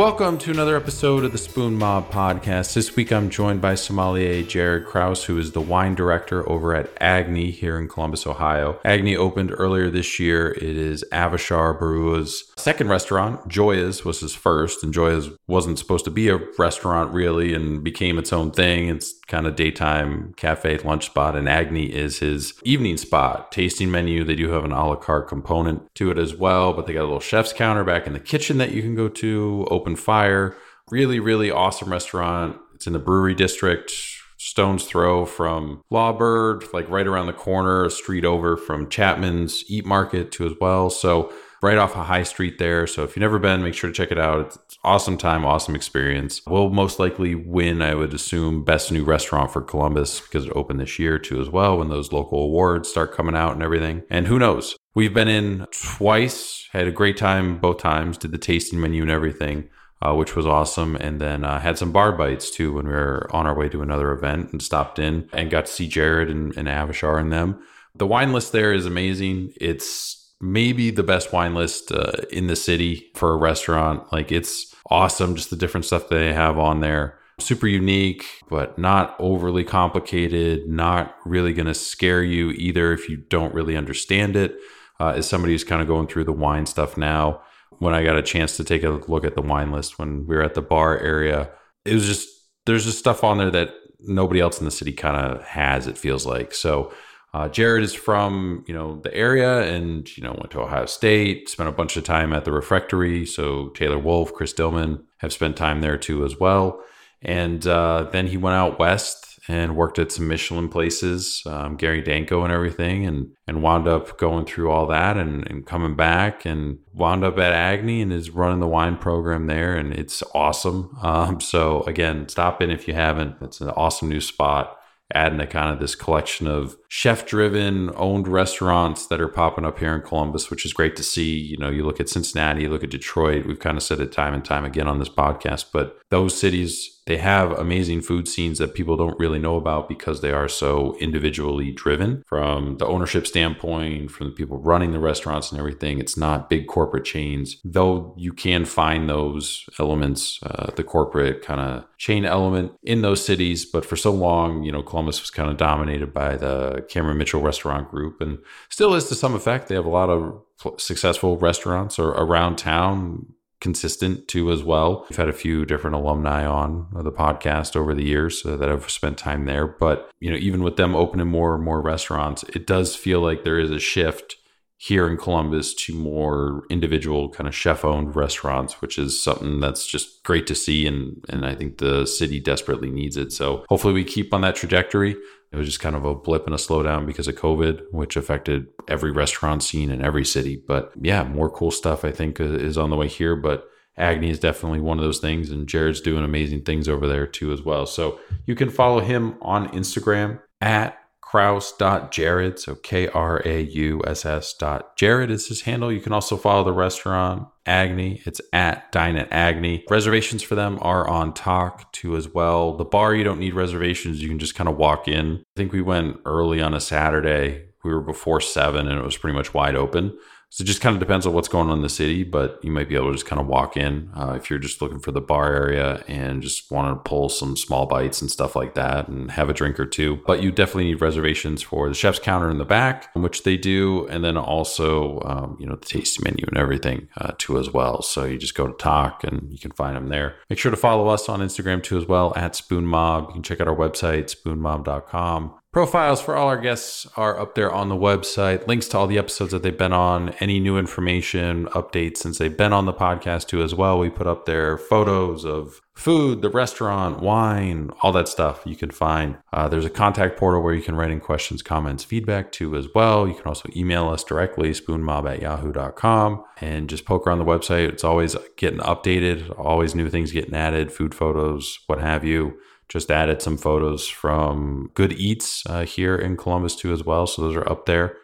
Welcome to another episode of the Spoon Mob podcast. This week I'm joined by sommelier Jared Krauss, who is the wine director over at Agni here in Columbus, Ohio. Agni opened earlier this year. It is Avishar Barua's second restaurant. Joya's was his first, and Joya's wasn't supposed to be a restaurant really and became its own thing. It's kind of daytime cafe lunch spot, and Agni is his evening spot, tasting menu. They do have an a la carte component to it as well, but they got a little chef's counter back in the kitchen that you can go to, open fire. Really, really awesome restaurant. It's in the brewery district, stone's throw from Lawbird, like right around the corner, a street over from Chapman's Eat Market too as well. So right off a high street there. So if you've never been, make sure to check it out. It's awesome time, awesome experience. We'll most likely win, I would assume, best new restaurant for Columbus because it opened this year too as well when those local awards start coming out and everything. And who knows? We've been in twice, had a great time both times, did the tasting menu and everything uh, which was awesome. And then uh, had some bar bites too when we were on our way to another event and stopped in and got to see Jared and, and Avishar and them. The wine list there is amazing. It's maybe the best wine list uh, in the city for a restaurant. Like it's awesome, just the different stuff they have on there. Super unique, but not overly complicated, not really going to scare you either if you don't really understand it. Uh, as somebody who's kind of going through the wine stuff now, when I got a chance to take a look at the wine list when we were at the bar area, it was just there's just stuff on there that nobody else in the city kind of has. It feels like so. Uh, Jared is from you know the area and you know went to Ohio State, spent a bunch of time at the refectory. So Taylor Wolf, Chris Dillman have spent time there too as well. And uh, then he went out west and worked at some Michelin places, um, Gary Danko and everything, and and wound up going through all that and, and coming back and wound up at Agni and is running the wine program there, and it's awesome. Um, so again, stop in if you haven't. It's an awesome new spot adding to kind of this collection of chef driven owned restaurants that are popping up here in Columbus, which is great to see. You know, you look at Cincinnati, you look at Detroit, we've kind of said it time and time again on this podcast, but those cities they have amazing food scenes that people don't really know about because they are so individually driven from the ownership standpoint, from the people running the restaurants and everything. It's not big corporate chains, though you can find those elements, uh, the corporate kind of chain element in those cities. But for so long, you know, Columbus was kind of dominated by the Cameron Mitchell restaurant group and still is to some effect. They have a lot of successful restaurants around town consistent too as well. We've had a few different alumni on the podcast over the years uh, that have spent time there, but you know, even with them opening more and more restaurants, it does feel like there is a shift here in Columbus to more individual kind of chef owned restaurants, which is something that's just great to see and and I think the city desperately needs it. So hopefully we keep on that trajectory. It was just kind of a blip and a slowdown because of COVID, which affected every restaurant scene in every city. But yeah, more cool stuff I think uh, is on the way here. But Agni is definitely one of those things, and Jared's doing amazing things over there too as well. So you can follow him on Instagram at krauss.jared. So K R A U S S dot Jared is his handle. You can also follow the restaurant Agni. It's at Dine at Agni. Reservations for them are on Tock too as well. The bar, you don't need reservations. You can just kind of walk in. I think we went early on a Saturday. We were before seven and it was pretty much wide open. So it just kind of depends on what's going on in the city, but you might be able to just kind of walk in uh, if you're just looking for the bar area and just want to pull some small bites and stuff like that and have a drink or two. But you definitely need reservations for the chef's counter in the back, which they do, and then also um, you know the tasting menu and everything uh, too as well. So you just go to Tock and you can find them there. Make sure to follow us on Instagram too as well at Spoon Mob. You can check out our website spoonmob.com. Profiles for all our guests are up there on the website. Links to all the episodes that they've been on, any new information, updates since they've been on the podcast too as well. We put up their photos of food, the restaurant, wine, all that stuff you can find. Uh, there's a contact portal where you can write in questions, comments, feedback too as well. You can also email us directly, spoonmob at yahoo.com, and just poke around the website. It's always getting updated, always new things getting added, food photos, what have you just added some photos from Good Eats uh, here in Columbus too as well. So those are up there.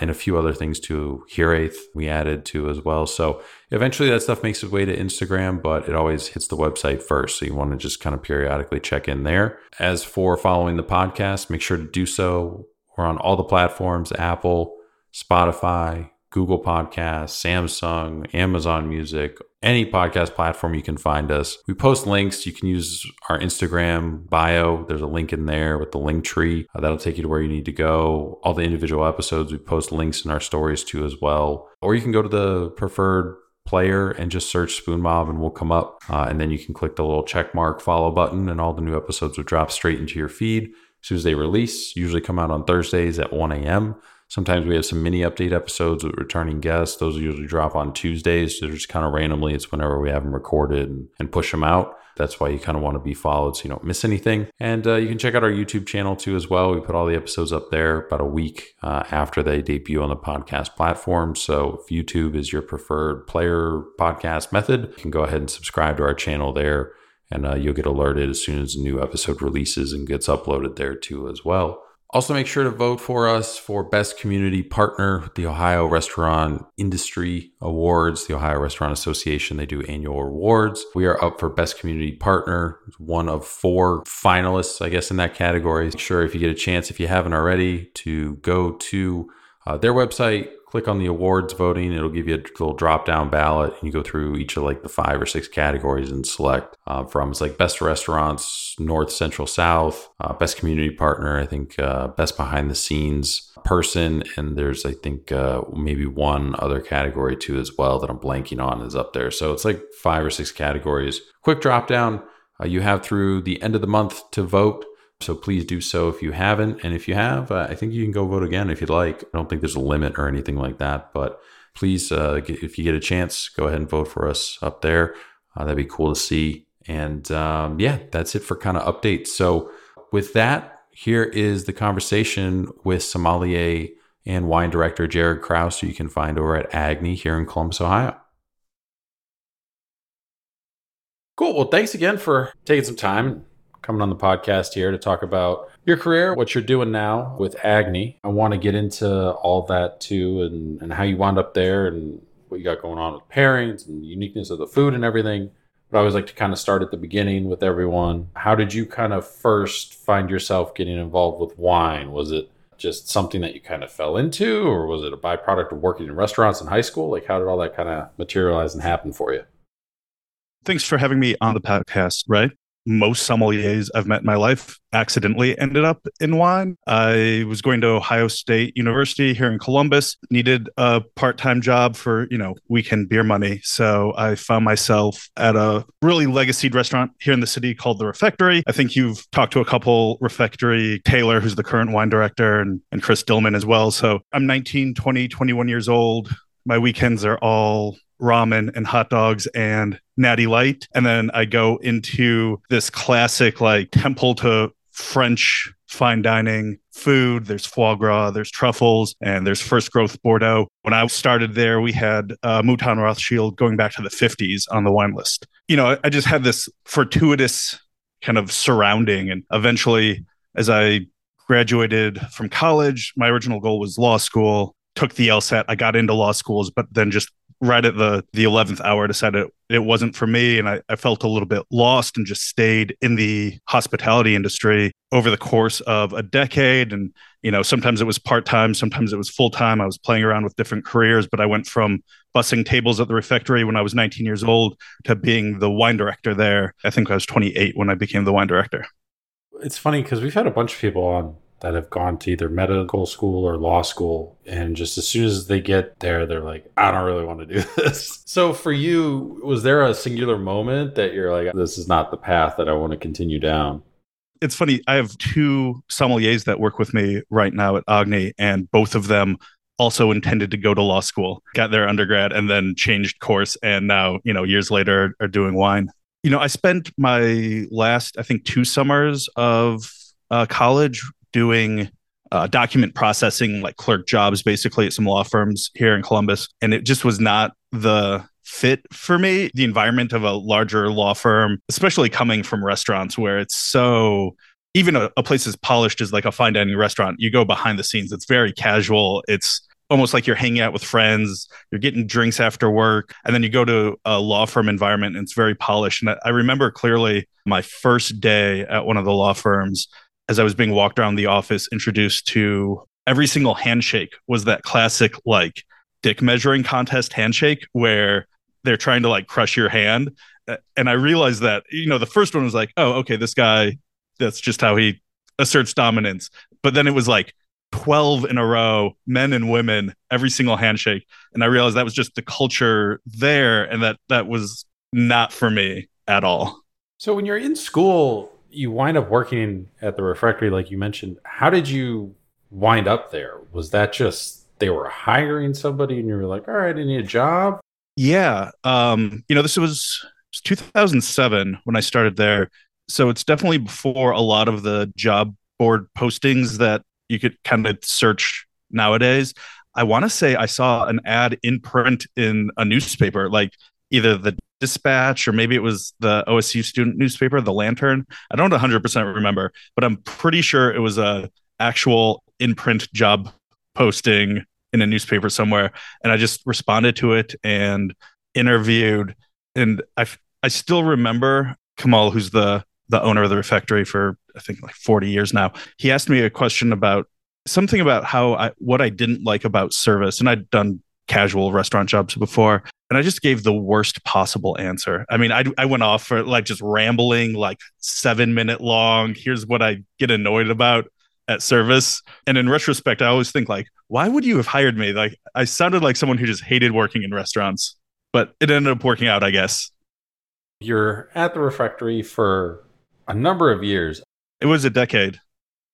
And a few other things to Hiraeth we added to as well. So eventually that stuff makes its way to Instagram, but it always hits the website first. So you want to just kind of periodically check in there. As for following the podcast, make sure to do so. We're on all the platforms Apple, Spotify, Google Podcasts, Samsung, Amazon Music, any podcast platform you can find us. We post links. You can use our Instagram bio. There's a link in there with the link tree uh, that'll take you to where you need to go. All the individual episodes, we post links in our stories too as well. Or you can go to the preferred player and just search Spoon Mob and we'll come up. Uh, and then you can click the little check mark follow button and all the new episodes will drop straight into your feed as soon as they release. Usually come out on Thursdays at 1 a.m. Sometimes we have some mini update episodes with returning guests. Those usually drop on Tuesdays. They're just kind of randomly, it's whenever we have them recorded and, and push them out. That's why you kind of want to be followed so you don't miss anything. And uh, you can check out our YouTube channel too as well. We put all the episodes up there about a week uh, after they debut on the podcast platform. So if YouTube is your preferred player podcast method, you can go ahead and subscribe to our channel there. And uh, you'll get alerted as soon as a new episode releases and gets uploaded there too as well. Also, make sure to vote for us for Best Community Partner, the Ohio Restaurant Industry Awards, the Ohio Restaurant Association. They do annual awards. We are up for Best Community Partner, one of four finalists, I guess, in that category. Make sure if you get a chance, if you haven't already, to go to uh, their website, click on the awards voting. It'll give you a little drop down ballot, and you go through each of like the five or six categories and select uh, from it's like best restaurants, North, Central, South, uh, best community partner. I think uh, best behind the scenes person, and there's I think uh, maybe one other category too as well that I'm blanking on is up there. So it's like five or six categories. Quick drop down. Uh, you have through the end of the month to vote. So please do so if you haven't. And if you have, uh, I think you can go vote again if you'd like. I don't think there's a limit or anything like that. But please, uh, if you get a chance, go ahead and vote for us up there. Uh, that'd be cool to see. And um, yeah, that's it for kind of updates. So with that, here is the conversation with sommelier and wine director Jared Krauss, who you can find over at Agni here in Columbus, Ohio. Cool. Well, thanks again for taking some time coming on the podcast here to talk about your career, what you're doing now with Agni. I want to get into all that too and, and how you wound up there and what you got going on with pairings and uniqueness of the food and everything. But I always like to kind of start at the beginning with everyone. How did you kind of first find yourself getting involved with wine? Was it just something that you kind of fell into, or was it a byproduct of working in restaurants in high school? Like, how did all that kind of materialize and happen for you? Thanks for having me on the podcast, right? Most sommeliers I've met in my life accidentally ended up in wine. I was going to Ohio State University here in Columbus, needed a part-time job for, you know, weekend beer money. So I found myself at a really legacied restaurant here in the city called The Refectory. I think you've talked to a couple Refectory, Taylor, who's the current wine director, and, and Chris Dillman as well. So I'm 19, 20, 21 years old. My weekends are all ramen and hot dogs and natty light. And then i go into this classic like temple to french fine dining food. There's foie gras there's truffles and there's first growth bordeaux. When i started there we had uh, mouton rothschild going back to the 50s on the wine list. You know i just had this fortuitous kind of surrounding. And eventually as i graduated from college my original goal was law school. Took the LSAT. I got into law schools, but then just right at the the 11th hour decided it, wasn't for me and I, I felt a little bit lost and just stayed in the hospitality industry over the course of a decade. And you know sometimes it was part-time sometimes it was full-time. I was playing around with different careers but i went from bussing tables at the refectory when i was 19 years old to being the wine director there. I think i was 28 when i became the wine director. It's funny because we've had a bunch of people on that have gone to either medical school or law school. And just as soon as they get there, they're like, I don't really want to do this. So for you, was there a singular moment that you're like, this is not the path that I want to continue down? It's funny. I have two sommeliers that work with me right now at Agni, and both of them also intended to go to law school, got their undergrad, and then changed course. And now, you know, years later are doing wine. You know, I spent my last, I think, two summers of uh, college doing uh, document processing, like clerk jobs, basically at some law firms here in Columbus. And it just was not the fit for me. The environment of a larger law firm, especially coming from restaurants where it's so even a, a, place as polished as like a fine dining restaurant, you go behind the scenes. It's very casual. It's almost like you're hanging out with friends. You're getting drinks after work, and then you go to a law firm environment, and it's very polished. And I remember clearly my first day at one of the law firms as I was being walked around the office, introduced to every single handshake was that classic, like dick measuring contest handshake where they're trying to like crush your hand. And I realized that, you know, the first one was like, oh, okay, this guy, that's just how he asserts dominance. But then it was like 12 in a row, men and women, every single handshake. And I realized that was just the culture there and that that was not for me at all. So when you're in school, you wind up working at the refectory, like you mentioned. How did you wind up there? Was that just they were hiring somebody and you were like, all right, I need a job? Yeah. Um, you know, this was, was 2007 when I started there. So it's definitely before a lot of the job board postings that you could kind of search nowadays. I want to say I saw an ad in print in a newspaper, like either the Dispatch or maybe it was the OSU student newspaper, the Lantern. I don't 100% remember, but I'm pretty sure it was a actual in print job posting in a newspaper somewhere. And i just responded to it and interviewed. And i i still remember kamal who's the the owner of the refectory for i think like 40 years now. He asked me a question about something about how i what i didn't like about service. And i'd done casual restaurant jobs before and i just gave the worst possible answer i mean i, I went off for like just rambling like seven minute long here's what i get annoyed about at service. And in retrospect, I always think like, why would you have hired me? Like I sounded like someone who just hated working in restaurants, but it ended up working out, I guess. You're at the refectory for a number of years. It was a decade.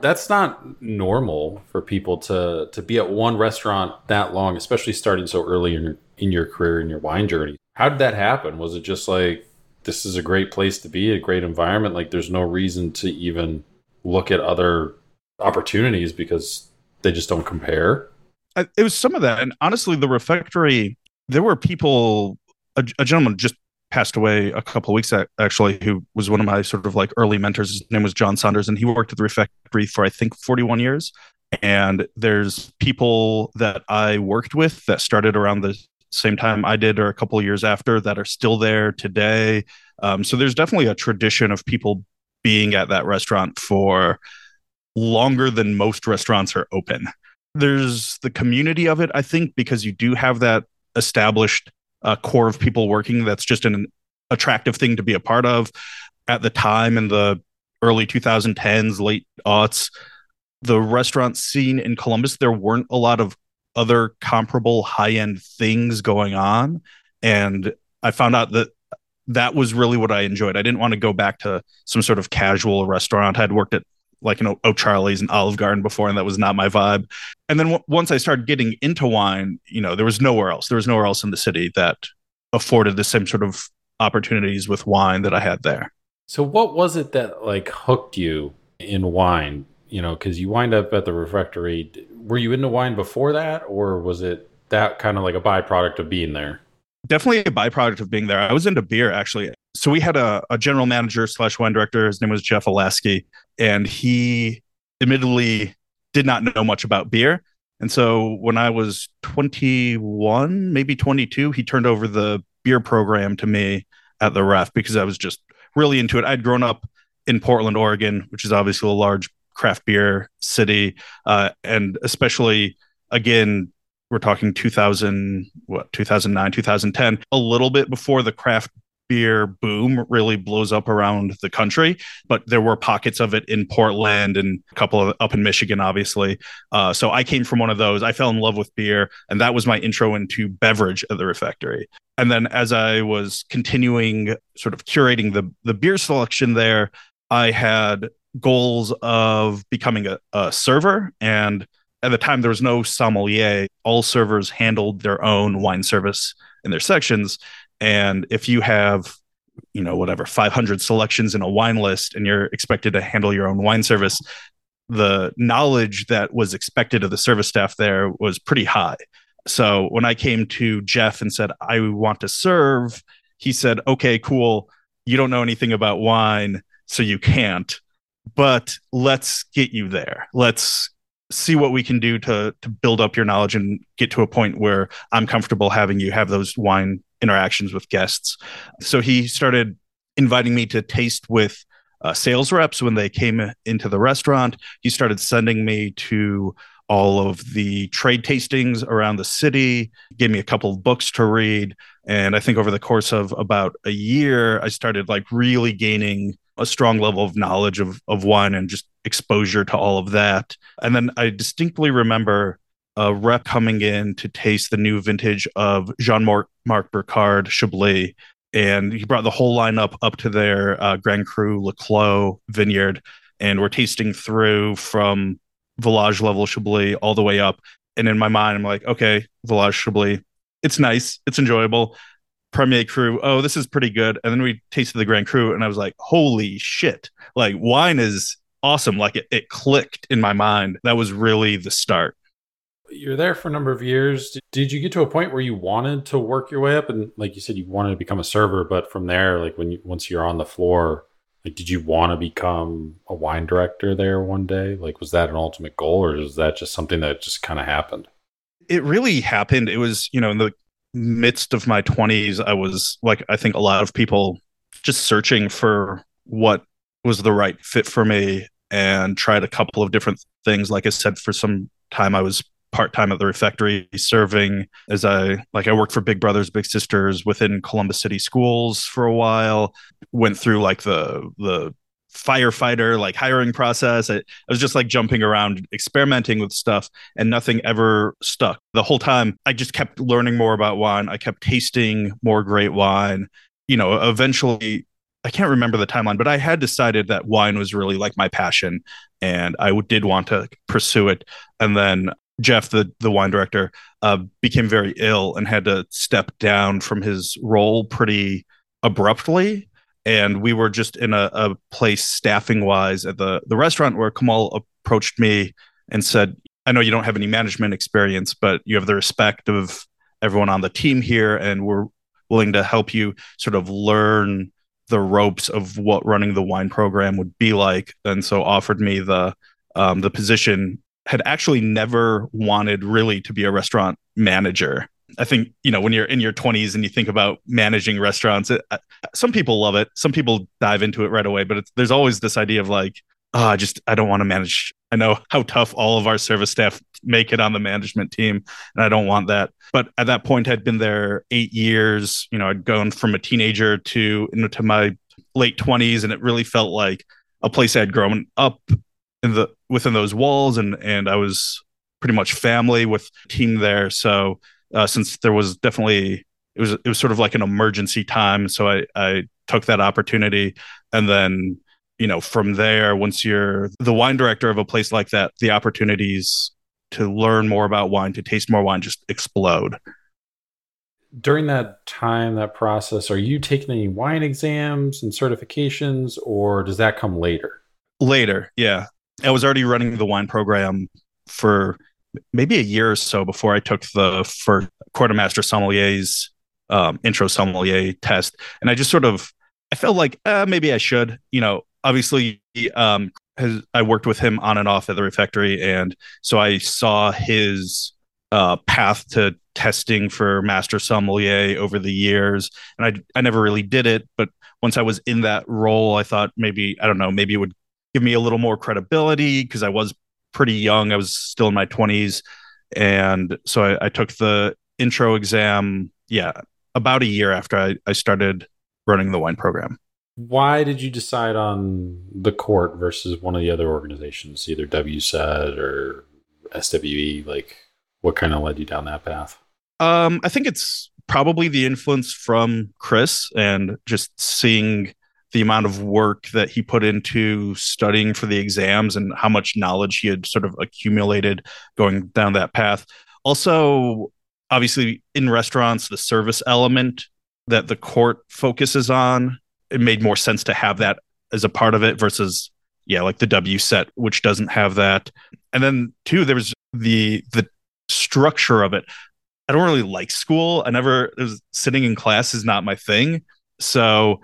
That's not normal for people to to be at one restaurant that long, especially starting so early in your, in your career in your wine journey. How did that happen? Was it just like this is a great place to be, a great environment? Like there's no reason to even look at other opportunities because they just don't compare. It was some of that, and honestly, the refectory. There were people. A, a gentleman just passed away a couple of weeks actually, who was one of my sort of like early mentors. His name was John Saunders, and he worked at the refectory for I think 41 years. And there's people that I worked with that started around the same time I did, or a couple of years after, that are still there today. Um, so there's definitely a tradition of people being at that restaurant for longer than most restaurants are open. There's the community of it, I think, because you do have that established uh, core of people working that's just an attractive thing to be a part of. At the time in the early 2010s, late aughts, the restaurant scene in Columbus, there weren't a lot of other comparable high end things going on. And I found out that that was really what I enjoyed. I didn't want to go back to some sort of casual restaurant. I'd worked at like you know O'Charlie's and Olive Garden before, and that was not my vibe. And then w- once I started getting into wine, you know, there was nowhere else. There was nowhere else in the city that afforded the same sort of opportunities with wine that I had there. So, what was it that like hooked you in wine? You know, because you wind up at the refectory. Were you into wine before that, or was it that kind of like a byproduct of being there? Definitely a byproduct of being there. I was into beer actually so we had a, a general manager slash wine director. His name was Jeff Alaski, and he admittedly did not know much about beer. And so when I was 21, maybe 22, he turned over the beer program to me at the ref because I was just really into it. I'd grown up in Portland, Oregon, which is obviously a large craft beer city, uh, and especially again, we're talking 2000, what 2009, 2010, a little bit before the craft beer boom really blows up around the country, but there were pockets of it in Portland and a couple of up in Michigan, obviously. Uh, so I came from one of those. I fell in love with beer, and that was my intro into beverage at the refectory. And then as I was continuing sort of curating the the beer selection there, I had goals of becoming a, a server and at the time there was no sommelier all servers handled their own wine service in their sections and if you have, you know, whatever, 500 selections in a wine list and you're expected to handle your own wine service, the knowledge that was expected of the service staff there was pretty high. So when I came to Jeff and said, I want to serve, he said, okay, cool. You don't know anything about wine, so you can't, but let's get you there. Let's see what we can do to to build up your knowledge and get to a point where I'm comfortable having you have those wine interactions with guests. So he started inviting me to taste with uh, sales reps when they came into the restaurant. He started sending me to all of the trade tastings around the city, gave me a couple of books to read. And I think over the course of about a year, I started like really gaining a strong level of knowledge of, of wine and just exposure to all of that. And then I distinctly remember a rep coming in to taste the new vintage of Jean Marc Brocard Chablis. And he brought the whole lineup up to their uh, Grand Cru Le Clos vineyard. And we're tasting through from Village level Chablis all the way up. And in my mind, I'm like, okay, Village Chablis, it's nice, it's enjoyable. Premier Cru, oh, this is pretty good. And then we tasted the Grand Cru, and I was like, holy shit! Like wine is awesome. Like it, it clicked in my mind. That was really the start. You're there for a number of years. Did you get to a point where you wanted to work your way up, and like you said, you wanted to become a server? But from there, like when you once you're on the floor, like, did you want to become a wine director there one day? Like, was that an ultimate goal, or is that just something that just kind of happened? It really happened. It was, you know, in the midst of my 20s, I was like, I think a lot of people just searching for what was the right fit for me and tried a couple of different things. Like I said, for some time, I was part time at the refectory serving as I like I worked for Big Brothers Big Sisters within Columbus City schools for a while. Went through like the the firefighter like hiring process. I, I was just like jumping around experimenting with stuff and nothing ever stuck. The whole time I just kept learning more about wine. I kept tasting more great wine. You know eventually I can't remember the timeline, but I had decided that wine was really like my passion and I did want to pursue it. And then Jeff, the the wine director, uh, became very ill and had to step down from his role pretty abruptly. And we were just in a, a place staffing wise at the the restaurant where Kamal approached me and said, "I know you don't have any management experience, but you have the respect of everyone on the team here, and we're willing to help you sort of learn." the ropes of what running the wine program would be like and so offered me the um, the position had actually never wanted really to be a restaurant manager. I think, you know, when you're in your 20s and you think about managing restaurants, it, uh, some people love it. Some people dive into it right away, but there's always this idea of like, oh, I just, I don't want to manage. I know how tough all of our service staff make it on the management team, and I don't want that. But at that point, I'd been there eight years. You know, I'd gone from a teenager to into my late 20s, and it really felt like a place I'd grown up in the within those walls, and and I was pretty much family with team there. So uh, since there was definitely it was it was sort of like an emergency time, so I I took that opportunity, and then you know from there once you're the wine director of a place like that the opportunities to learn more about wine to taste more wine just explode. During that time that process are you taking any wine exams and certifications or does that come later? Later yeah I was already running the wine program for maybe a year or so before I took the first Court of Master Sommeliers um, intro sommelier test, and I just sort of I felt like uh, maybe I should. You know, obviously, um, has, I worked with him on and off at the refectory, and so I saw his uh, path to testing for master sommelier over the years, and I I never really did it, but once I was in that role, I thought maybe I don't know, maybe it would give me a little more credibility because I was pretty young. I was still in my 20s. And so I, I, took the intro exam, yeah, about a year after I, I started running the wine program. Why did you decide on the court versus one of the other organizations, either WSET or SWE? Like, what kind of led you down that path? Um, I think it's probably the influence from Chris and just seeing the amount of work that he put into studying for the exams and how much knowledge he had sort of accumulated going down that path. Also, obviously, in restaurants, the service element that the court focuses on, it made more sense to have that as a part of it versus, yeah, like the WSET, which doesn't have that. And then, two, there was the the structure of it. I don't really like school. I never was sitting in class is not my thing. So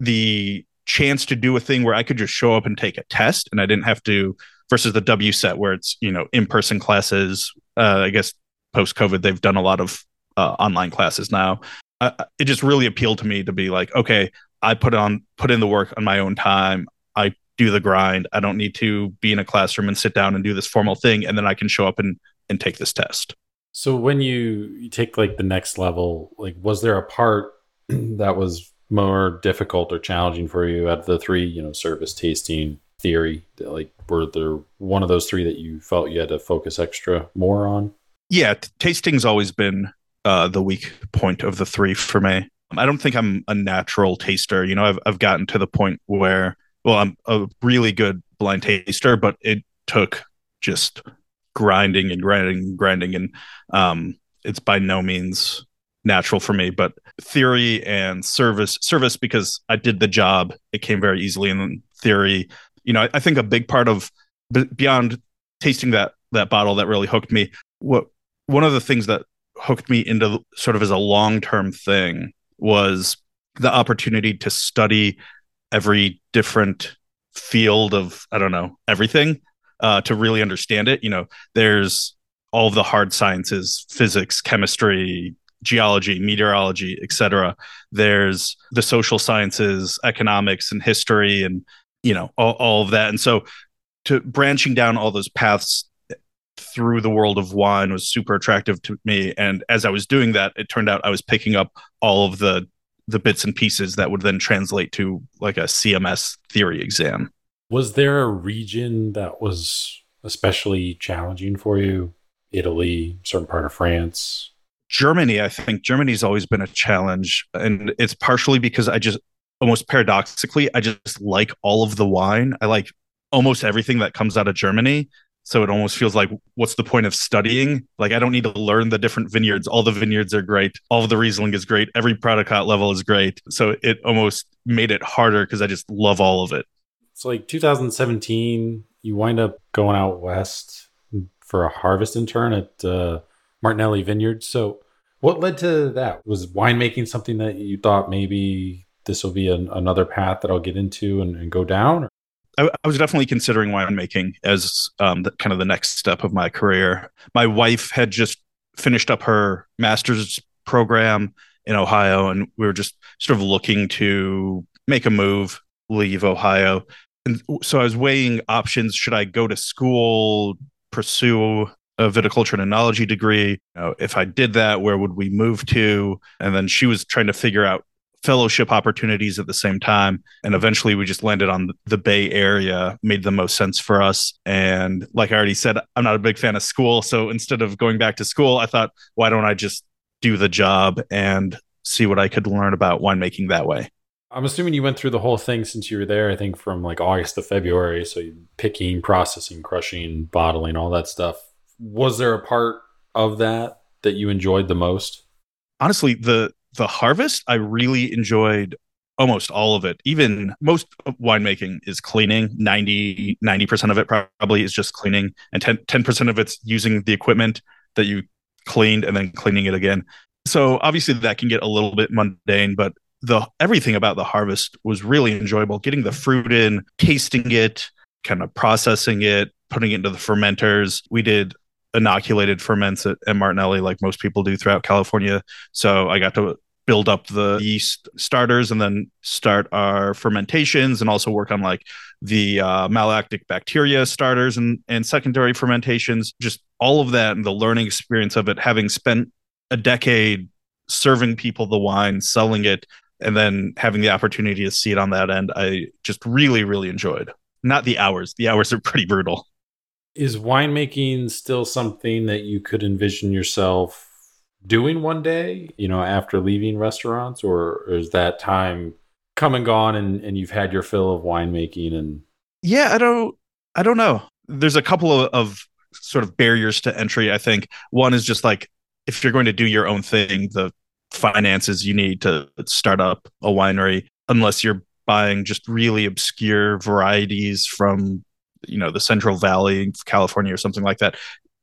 the chance to do a thing where I could just show up and take a test and I didn't have to versus the WSET where it's, you know, in-person classes. Uh, I guess post COVID, they've done a lot of uh, online classes now. Uh, it just really appealed to me to be like, okay, I put on, put in the work on my own time. I do the grind. I don't need to be in a classroom and sit down and do this formal thing. And then I can show up and, and take this test. So when you, you take like the next level, like was there a part that was more difficult or challenging for you out of the three, you know, service tasting theory? Like were there one of those three that you felt you had to focus extra more on? Yeah, t- tasting's always been uh, the weak point of the three for me. I don't think I'm a natural taster. You know, I've I've gotten to the point where, well, I'm a really good blind taster, but it took just grinding and grinding and grinding, and um, it's by no means natural for me. But theory and service, service because I did the job, it came very easily. And theory, you know, I, I think a big part of beyond tasting that that bottle that really hooked me. What one of the things that hooked me into sort of as a long term thing was the opportunity to study every different field of I don't know everything uh, to really understand it. You know, there's all the hard sciences, physics, chemistry, geology, meteorology, etc. There's the social sciences, economics, and history, and you know all, all of that. And so, to branching down all those paths through the world of wine was super attractive to me. And as I was doing that, it turned out I was picking up all of the the bits and pieces that would then translate to like a CMS theory exam. Was there a region that was especially challenging for you? Italy, certain part of France? Germany, I think Germany's always been a challenge. And it's partially because I just almost paradoxically, I just like all of the wine. I like almost everything that comes out of Germany. So it almost feels like, what's the point of studying? Like, I don't need to learn the different vineyards. All the vineyards are great. All the Riesling is great. Every Prädikat level is great. So it almost made it harder because I just love all of it. It's like 2017, you wind up going out west for a harvest intern at uh, Martinelli Vineyard. So, what led to that? Was winemaking something that you thought maybe this will be an, another path that I'll get into and, and go down? Or? I, I was definitely considering winemaking as um, the, kind of the next step of my career. My wife had just finished up her master's program in Ohio, and we were just sort of looking to make a move, leave Ohio. And so I was weighing options. Should I go to school, pursue a viticulture and enology degree? You know, if I did that, where would we move to? And then she was trying to figure out fellowship opportunities at the same time. And eventually we just landed on the Bay Area, made the most sense for us. And like I already said, I'm not a big fan of school. So instead of going back to school, I thought, why don't I just do the job and see what I could learn about winemaking that way? I'm assuming you went through the whole thing since you were there, I think from like August to February. So picking, processing, crushing, bottling, all that stuff. Was there a part of that that you enjoyed the most? Honestly, the the harvest, I really enjoyed almost all of it. Even most winemaking is cleaning. 90, 90% of it probably is just cleaning. And 10, 10% of it's using the equipment that you cleaned and then cleaning it again. So obviously that can get a little bit mundane, but the everything about the harvest was really enjoyable. Getting the fruit in, tasting it, kind of processing it, putting it into the fermenters. We did inoculated ferments at, at Martinelli like most people do throughout California. So I got to build up the yeast starters and then start our fermentations and also work on like the uh, malolactic bacteria starters and, and secondary fermentations. Just all of that and the learning experience of it having spent a decade serving people the wine selling it and then having the opportunity to see it on that end i just really really enjoyed. Not the hours. The hours are pretty brutal is winemaking still something that you could envision yourself doing one day, you know, after leaving restaurants, or, is that time come and gone and, and you've had your fill of winemaking and yeah, I don't I don't know. There's a couple of, of sort of barriers to entry, I think. One is just like if you're going to do your own thing, the finances you need to start up a winery, unless you're buying just really obscure varieties from you know the Central Valley, California, or something like that.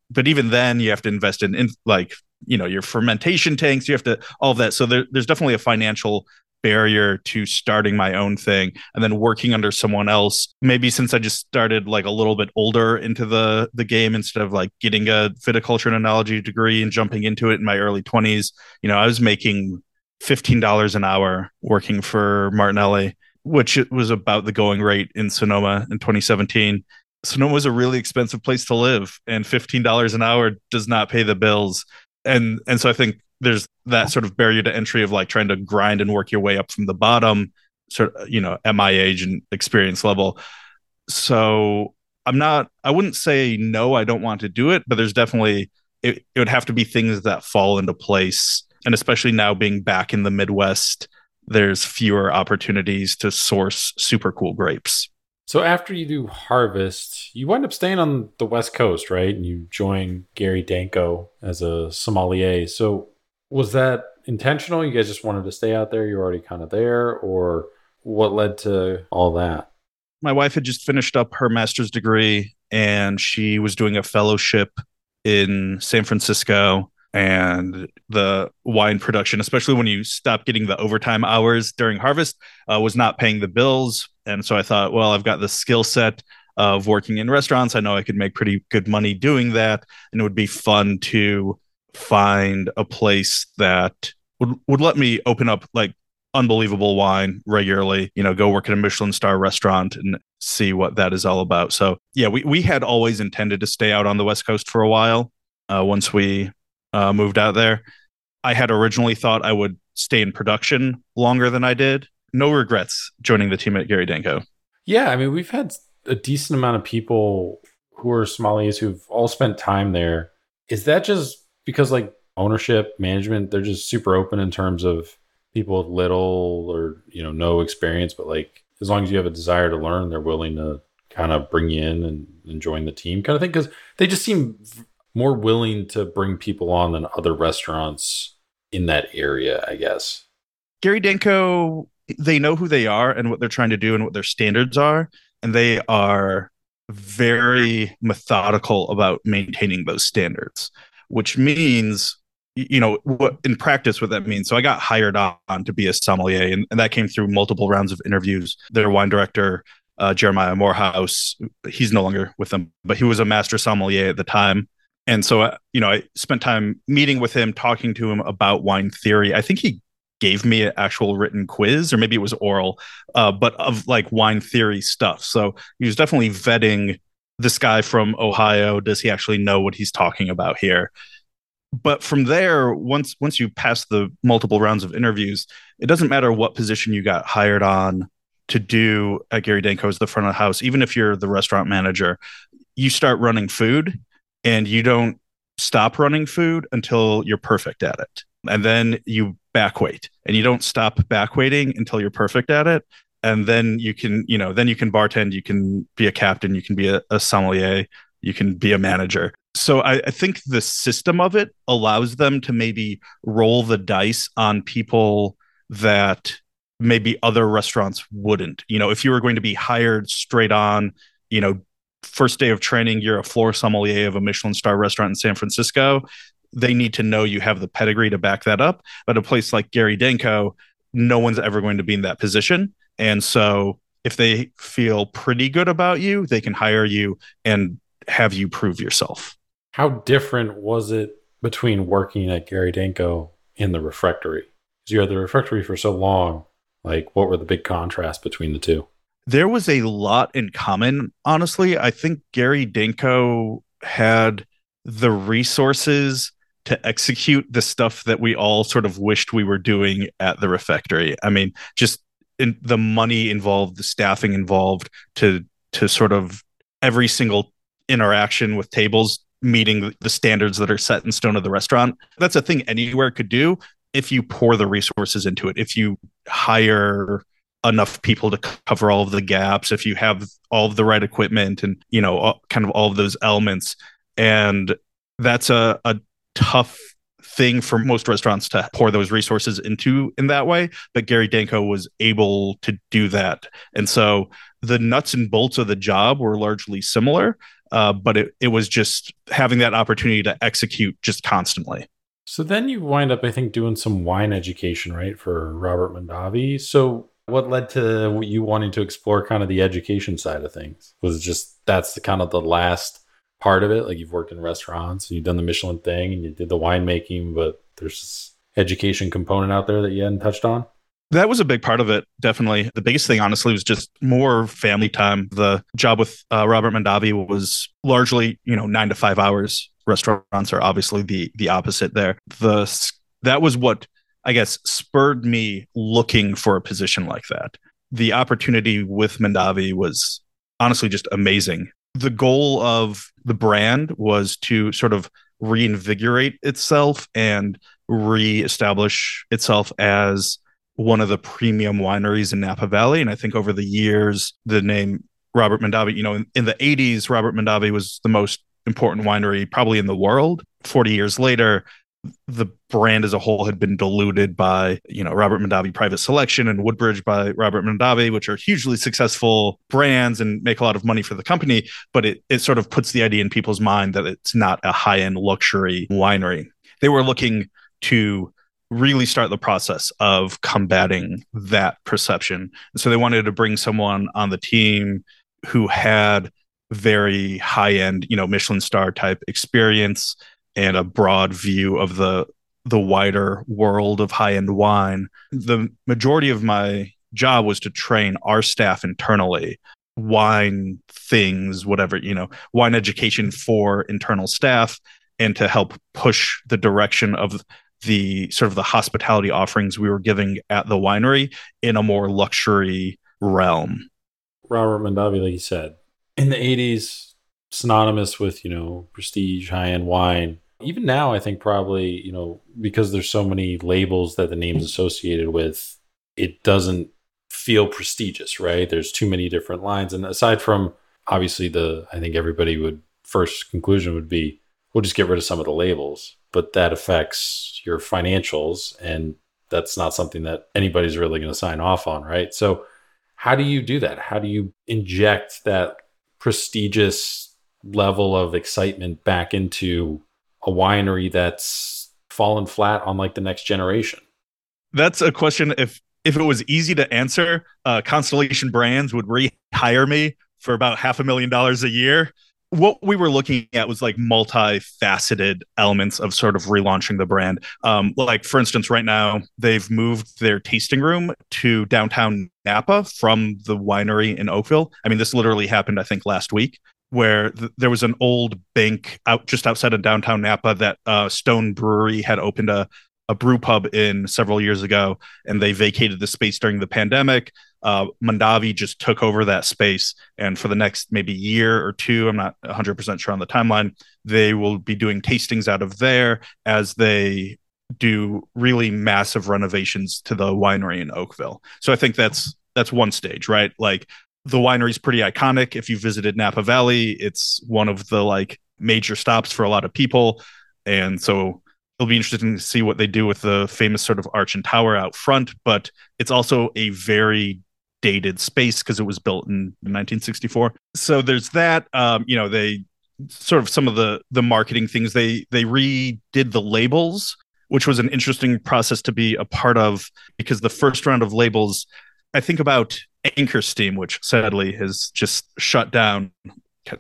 But even then, you have to invest in, in like you know your fermentation tanks you have to all of that. So there, there's definitely a financial barrier to starting my own thing and then working under someone else. Maybe since i just started like a little bit older into the the game instead of like getting a viticulture and enology degree and jumping into it in my early 20s you know i was making $15 an hour working for martinelli which was about the going rate in Sonoma in 2017. Sonoma was a really expensive place to live, and $15 an hour does not pay the bills. And and so I think there's that sort of barrier to entry of like trying to grind and work your way up from the bottom, sort of, you know, at my age and experience level. So I'm not, I wouldn't say no, I don't want to do it, but there's definitely, it, it would have to be things that fall into place. And especially now being back in the Midwest, there's fewer opportunities to source super cool grapes. So after you do harvest, you wind up staying on the West Coast, right? And you join Gary Danko as a sommelier. So was that intentional? You guys just wanted to stay out there? You're already kind of there, or what led to all that? My wife had just finished up her master's degree and she was doing a fellowship in San Francisco and the wine production, especially when you stop getting the overtime hours during harvest, uh, was not paying the bills. And so I thought, well, I've got the skill set of working in restaurants. I know I could make pretty good money doing that, and it would be fun to find a place that would, would let me open up like unbelievable wine regularly, you know, go work at a Michelin star restaurant and see what that is all about. So, yeah, we, we had always intended to stay out on the West Coast for a while uh, once we uh, moved out there. I had originally thought I would stay in production longer than I did. No regrets joining the team at Gary Danko. Yeah, I mean, we've had a decent amount of people who are sommeliers who've all spent time there. Is that just because like ownership, management, they're just super open in terms of people with little or you know no experience, but like as long as you have a desire to learn, they're willing to kind of bring you in and, and join the team kind of thing because they just seem more willing to bring people on than other restaurants in that area, I guess. Gary Danko, they know who they are and what they're trying to do and what their standards are, and they are very methodical about maintaining those standards, which means you know what in practice what that means. So i got hired on to be a sommelier and, and that came through multiple rounds of interviews. Their wine director uh, jeremiah morehouse he's no longer with them but he was a master sommelier at the time and so uh, you know i spent time meeting with him talking to him about wine theory. I think he gave me an actual written quiz or maybe it was oral uh, but of like wine theory stuff. So he was definitely vetting this guy from ohio. Does he actually know what he's talking about here? But from there once once you pass the multiple rounds of interviews it doesn't matter what position you got hired on to do at Gary Danko as the front of the house even if you're the restaurant manager you start running food and you don't stop running food until you're perfect at it. And then you back wait and you don't stop back waiting until you're perfect at it. And then you can you know then you can bartend you can be a captain you can be a, a sommelier you can be a manager. So I, I, think the system of it allows them to maybe roll the dice on people that maybe other restaurants wouldn't. You know, if you were going to be hired straight on, you know, first day of training, you're a floor sommelier of a Michelin star restaurant in San Francisco. They need to know you have the pedigree to back that up. But a place like Gary Danko, no one's ever going to be in that position. And so if they feel pretty good about you, they can hire you and have you prove yourself. How different was it between working at Gary Danko in the refectory? Because you had the refectory for so long. Like, what were the big contrasts between the two? There was a lot in common, honestly. I think Gary Danko had the resources to execute the stuff that we all sort of wished we were doing at the refectory. I mean, just in the money involved, the staffing involved to to sort of every single interaction with tables meeting the standards that are set in stone of the restaurant. That's a thing anywhere could do if you pour the resources into it. If you hire enough people to cover all of the gaps, if you have all of the right equipment and, you know, all, kind of all of those elements. And that's a, a tough thing for most restaurants to pour those resources into in that way. But Gary Danko was able to do that. And so the nuts and bolts of the job were largely similar, uh, but it, it was just having that opportunity to execute just constantly. So then you wind up, I think, doing some wine education, right, for Robert Mondavi. So what led to you wanting to explore kind of the education side of things? Was just that's the kind of the last part of it? Like you've worked in restaurants and you've done the Michelin thing and you did the winemaking, but there's this education component out there that you hadn't touched on? That was a big part of it, definitely. The biggest thing, honestly, was just more family time. The job with uh, Robert Mondavi was largely, you know, nine to five hours. Restaurants are obviously the the opposite there. The that was what I guess spurred me looking for a position like that. The opportunity with Mondavi was honestly just amazing. The goal of the brand was to sort of reinvigorate itself and reestablish itself as one of the premium wineries in Napa Valley. And I think over the years, the name Robert Mondavi, you know, in, in the 80s, Robert Mondavi was the most important winery probably in the world. 40 years later, the brand as a whole had been diluted by you know Robert Mondavi Private Selection and Woodbridge by Robert Mondavi, which are hugely successful brands and make a lot of money for the company. But it it sort of puts the idea in people's mind that it's not a high end luxury winery. They were looking to really start the process of combating that perception. And so they wanted to bring someone on the team who had very high end, you know, Michelin star type experience and a broad view of the the wider world of high end wine. The majority of my job was to train our staff internally wine things whatever you know wine education for internal staff and to help push the direction of the sort of the hospitality offerings we were giving at the winery in a more luxury realm robert mondavi like you said in the 80s synonymous with you know prestige high-end wine even now i think probably you know because there's so many labels that the name's associated with it doesn't feel prestigious right? There's too many different lines. And aside from obviously the i think everybody would first conclusion would be we'll just get rid of some of the labels. But that affects your financials and that's not something that anybody's really going to sign off on right? So how do you do that? How do you inject that prestigious level of excitement back into a winery that's fallen flat on like the next generation? That's a question. If if it was easy to answer, uh, Constellation Brands would rehire me for about half a million dollars a year. What we were looking at was like multifaceted elements of sort of relaunching the brand. Um, like, for instance, right now they've moved their tasting room to downtown Napa from the winery in Oakville. I mean, this literally happened, I think, last week where th- there was an old bank out just outside of downtown Napa that uh, Stone Brewery had opened a a brew pub in several years ago, and they vacated the space during the pandemic. Uh, Mondavi just took over that space, and for the next maybe year or two, I'm not 100% sure on the timeline, they will be doing tastings out of there as they do really massive renovations to the winery in Oakville. So I think that's that's one stage, right? Like the winery is pretty iconic. If you visited Napa Valley, it's one of the like major stops for a lot of people. And so it'll be interesting to see what they do with the famous sort of arch and tower out front. But it's also a very dated space because it was built in 1964. So there's that. Um, you know, they sort of some of the the marketing things they they redid the labels which was an interesting process to be a part of because the first round of labels i think about Anchor Steam, which sadly has just shut down,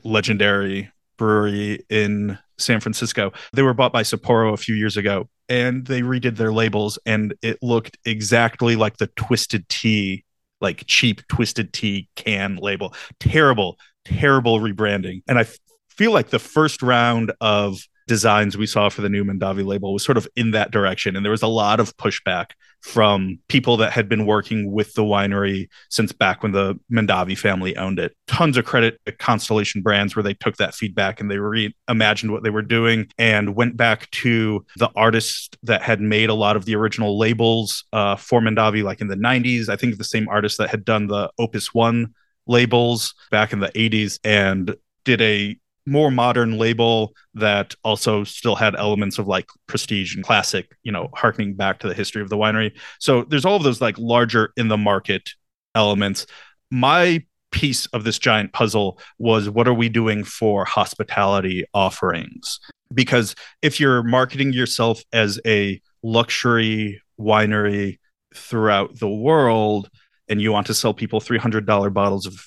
legendary brewery in San Francisco. They were bought by Sapporo a few years ago and they redid their labels and it looked exactly like the Twisted Tea, like cheap Twisted Tea can label. Terrible, terrible rebranding. And I f- feel like the first round of designs we saw for the new Mondavi label was sort of in that direction. And there was a lot of pushback from people that had been working with the winery since back when the Mondavi family owned it. Tons of credit to Constellation Brands, where they took that feedback and they reimagined what they were doing and went back to the artists that had made a lot of the original labels uh, for Mondavi, like in the 90s. I think the same artist that had done the Opus One labels back in the 80s and did a more modern label that also still had elements of like prestige and classic, you know, harkening back to the history of the winery. So there's all of those like larger in the market elements. My piece of this giant puzzle was what are we doing for hospitality offerings? Because if you're marketing yourself as a luxury winery throughout the world and you want to sell people $300 bottles of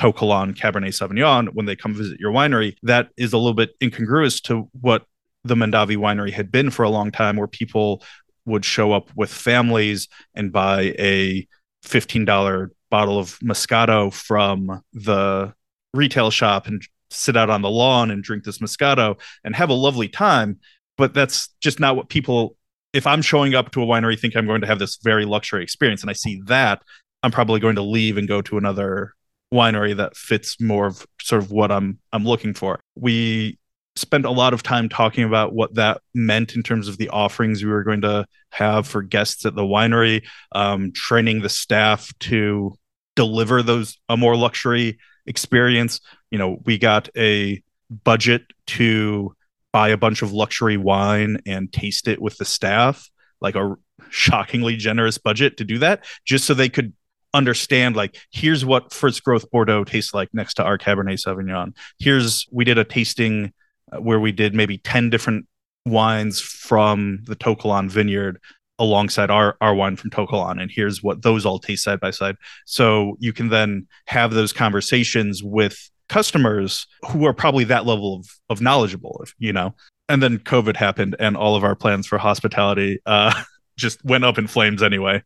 To Kalon Cabernet Sauvignon when they come visit your winery, that is a little bit incongruous to what the Mondavi winery had been for a long time, where people would show up with families and buy a $15 bottle of Moscato from the retail shop and sit out on the lawn and drink this Moscato and have a lovely time. But that's just not what people, if I'm showing up to a winery, think I'm going to have this very luxury experience and I see that, I'm probably going to leave and go to another winery that fits more of sort of what I'm I'm looking for. We spent a lot of time talking about what that meant in terms of the offerings we were going to have for guests at the winery, um, training the staff to deliver those a more luxury experience. You know, we got a budget to buy a bunch of luxury wine and taste it with the staff, like a shockingly generous budget to do that, just so they could understand like here's what first growth bordeaux tastes like next to our cabernet sauvignon. Here's we did a tasting uh, where we did maybe 10 different wines from the To Kalon vineyard alongside our our wine from To Kalon and here's what those all taste side by side. So you can then have those conversations with customers who are probably that level of, of knowledgeable you know. And then covid happened and all of our plans for hospitality uh, just went up in flames anyway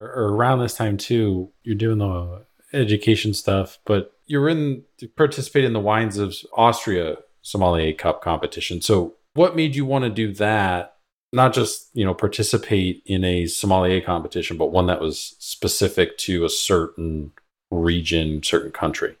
or around this time too you're doing the education stuff but you're in participate in the wines of austria sommelier cup competition. So what made you want to do that? Not just you know participate in a sommelier competition but one that was specific to a certain region certain country.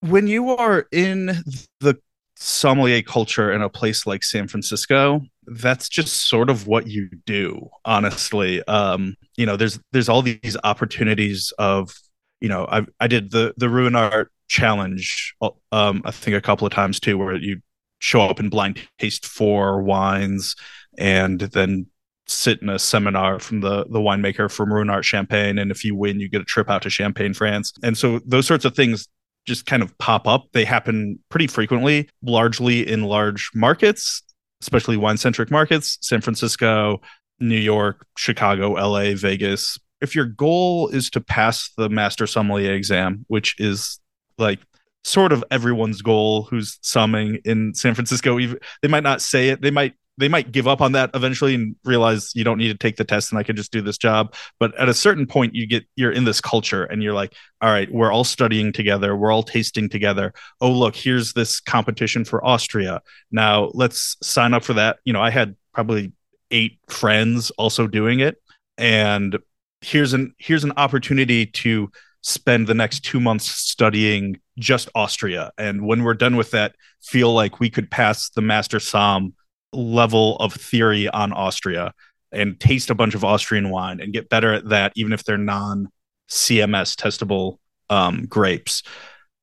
When you are in the sommelier culture in a place like San Francisco, that's just sort of what you do, honestly. Um, you know, there's there's all these opportunities of, you know, I I did the the Ruinart challenge um I think a couple of times too where you show up and blind taste four wines and then sit in a seminar from the the winemaker from Ruinart Champagne and if you win you get a trip out to Champagne France. And so those sorts of things just kind of pop up. They happen pretty frequently, largely in large markets, especially wine centric markets, San Francisco, New York, Chicago, LA, Vegas. If your goal is to pass the master sommelier exam, which is like sort of everyone's goal who's summing in San Francisco, even they might not say it, they might they might give up on that eventually and realize you don't need to take the test and I can just do this job. But at a certain point, you get you're in this culture and you're like, all right, we're all studying together, we're all tasting together. Oh, look, here's this competition for Austria. Now let's sign up for that. You know, I had probably eight friends also doing it, and here's an here's an opportunity to spend the next two months studying just Austria. And when we're done with that, feel like we could pass the master som level of theory on Austria and taste a bunch of Austrian wine and get better at that, even if they're non CMS testable um, grapes.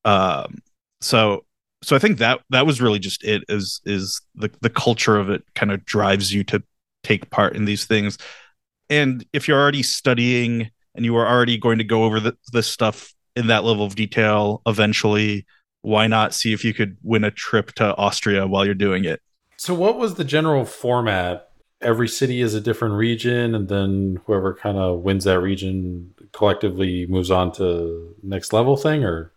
Um, so, so I think that that was really just it. Is is the the culture of it kind of drives you to take part in these things, and if you're already studying and you are already going to go over the, this stuff in that level of detail eventually, why not see if you could win a trip to Austria while you're doing it? So, what was the general format? Every city is a different region, and then whoever kind of wins that region collectively moves on to next level thing, or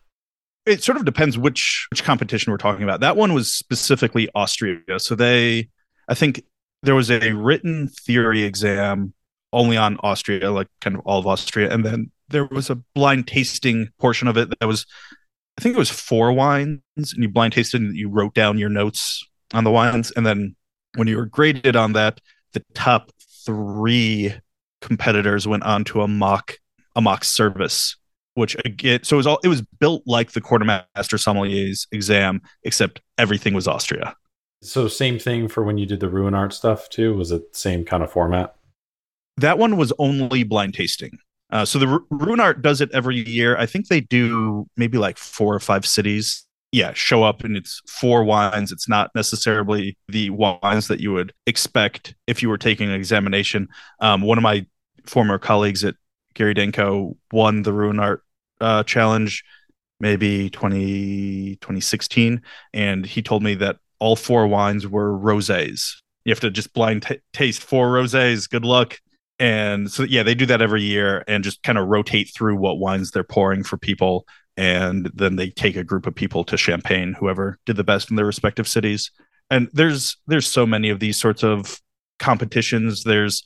it sort of depends which which competition we're talking about. That one was specifically Austria, so they, I think, there was a written theory exam only on Austria, like kind of all of Austria, and then there was a blind tasting portion of it that was, I think it was four wines, and you blind tasted and you wrote down your notes on the wines. And then when you were graded on that, the top three competitors went on to a mock a mock service, which again, so it was all it was built like the Court of Master Sommeliers exam, except everything was Austria. So same thing for when you did the Ruinart stuff too. Was it same kind of format? That one was only blind tasting. Uh, so the R- Ruinart does it every year. I think they do maybe like four or five cities yeah, show up and it's four wines. It's not necessarily the wines that you would expect if you were taking an examination. Um, one of my former colleagues at Gary Danko won the Ruinart uh, challenge maybe 20, 2016. And he told me that all four wines were rosés. You have to just blind t- taste four rosés. Good luck. And so, yeah, they do that every year and just kind of rotate through what wines they're pouring for people and then they take a group of people to Champagne, whoever did the best in their respective cities. And there's there's so many of these sorts of competitions. There's